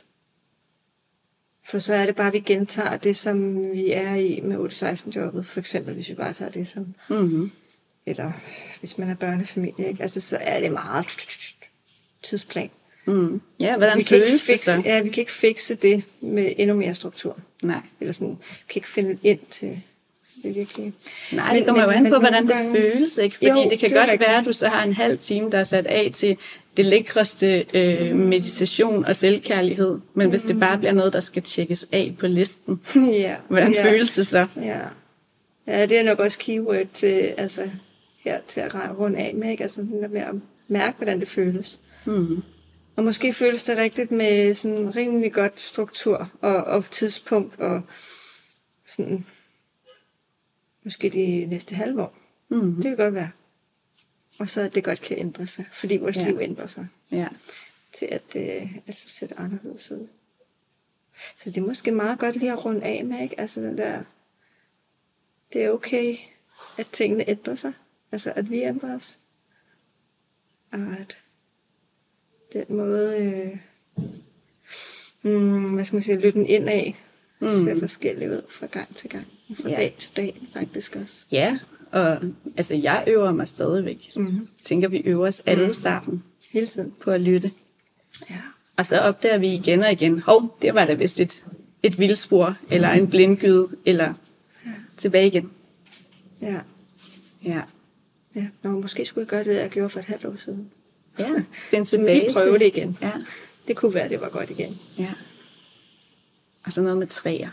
For så er det bare, at vi gentager det, som vi er i med 8-16-jobbet. For eksempel, hvis vi bare tager det som, Mm-hmm. eller hvis man er børnefamilie, ikke? Altså, så er det meget tidsplan. Mm. Ja, hvordan vi føles det så? Ja, vi kan ikke fikse det med endnu mere struktur. Nej. Eller sådan, du kan ikke finde ind til, det er virkelig... Nej, det kommer jo an på, hvordan det føles, ikke? Fordi Jo, det kan det godt rigtigt. være, at du så har en halv time, der er sat af til det lækreste øh, meditation og selvkærlighed. Men hvis det bare bliver noget, der skal tjekkes af på listen, ja. hvordan ja. føles det så? Ja. ja, det er nok også keyword til, altså, her til at runde af med, ikke? Altså den der med at mærke, hvordan det føles. Mm. Og måske føles det rigtigt med sådan rimelig godt struktur og, og tidspunkt og sådan måske de næste halve år. Mm. Det kan godt være. Og så at det godt kan ændre sig, fordi vores Ja. liv ændrer sig Ja. til at det altså ser anderledes ud. Så det er måske meget godt lige at runde af med, ikke? Altså den der, det er okay, at tingene ændrer sig. Altså at vi ændrer os. Og at den måde, øh, mm, hvad skal man sige, lytten indad, mm. ser forskellig ud fra gang til gang. Fra ja. dag til dag faktisk også. Ja, og altså jeg øver mig stadigvæk. Mhm. Jeg tænker, vi øver os alle sammen Hele tiden. på at lytte. Ja. Og så opdager vi igen og igen, hov, det var da vist et, et vildspor, eller en blindgyde, eller tilbage igen. Ja. Ja. ja. Nå, måske skulle jeg gøre det, jeg gjorde for et halvt år siden. Ja, find Men tilbage lige prøve til- det igen. Ja, Det kunne være, det var godt igen. ja. Og så noget med træer.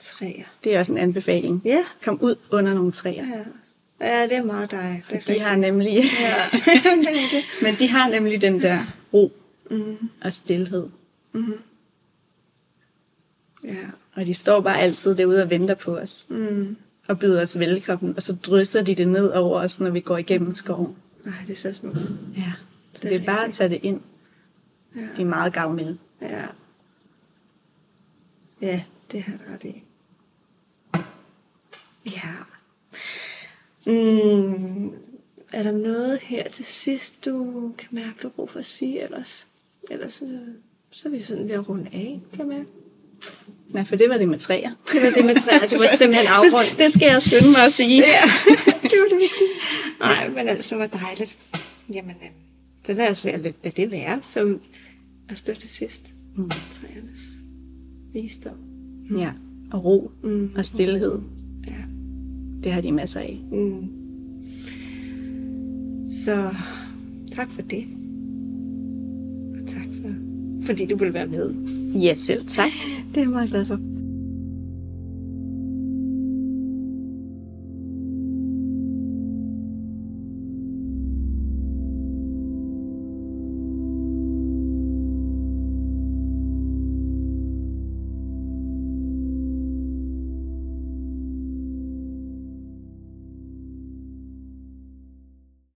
Træer. Det er også en anbefaling. Ja. Kom ud under nogle træer. Ja. Ja, det er meget. Det er De har nemlig, Ja, men de har nemlig den der ro Mm. og stillhed. Ja. Og de står bare altid derude og venter på os. Mm. Og byder os velkommen. Og så drysser de det ned over os, når vi går igennem skoven. Nej, det er så smukt. Ja. Så Det det er bare at tage det ind. Ja. De er meget gavmilde. Ja. Ja, det har du ret i. Ja. Mm. Er der noget her til sidst, du kan mærke, du har brug for at sige ellers? Ellers så, så er vi sådan ved at runde af, kan jeg mærke. Nej, for det var det med træer. Det var det med træer. Det var simpelthen afrundt. Det, det skal jeg skynde mig at sige. Ja, det var det vigtige. Nej, men altså, var dejligt. Jamen, øh, så lad os lade, lade det være, som at stå til sidst. Mm. Træernes visdom. Ja. Og ro Mm. og stillhed. Ja. Det har de masser af. Mm. Så tak for det. Og tak for, fordi du ville være med. Ja, selv tak. Det er jeg meget glad for.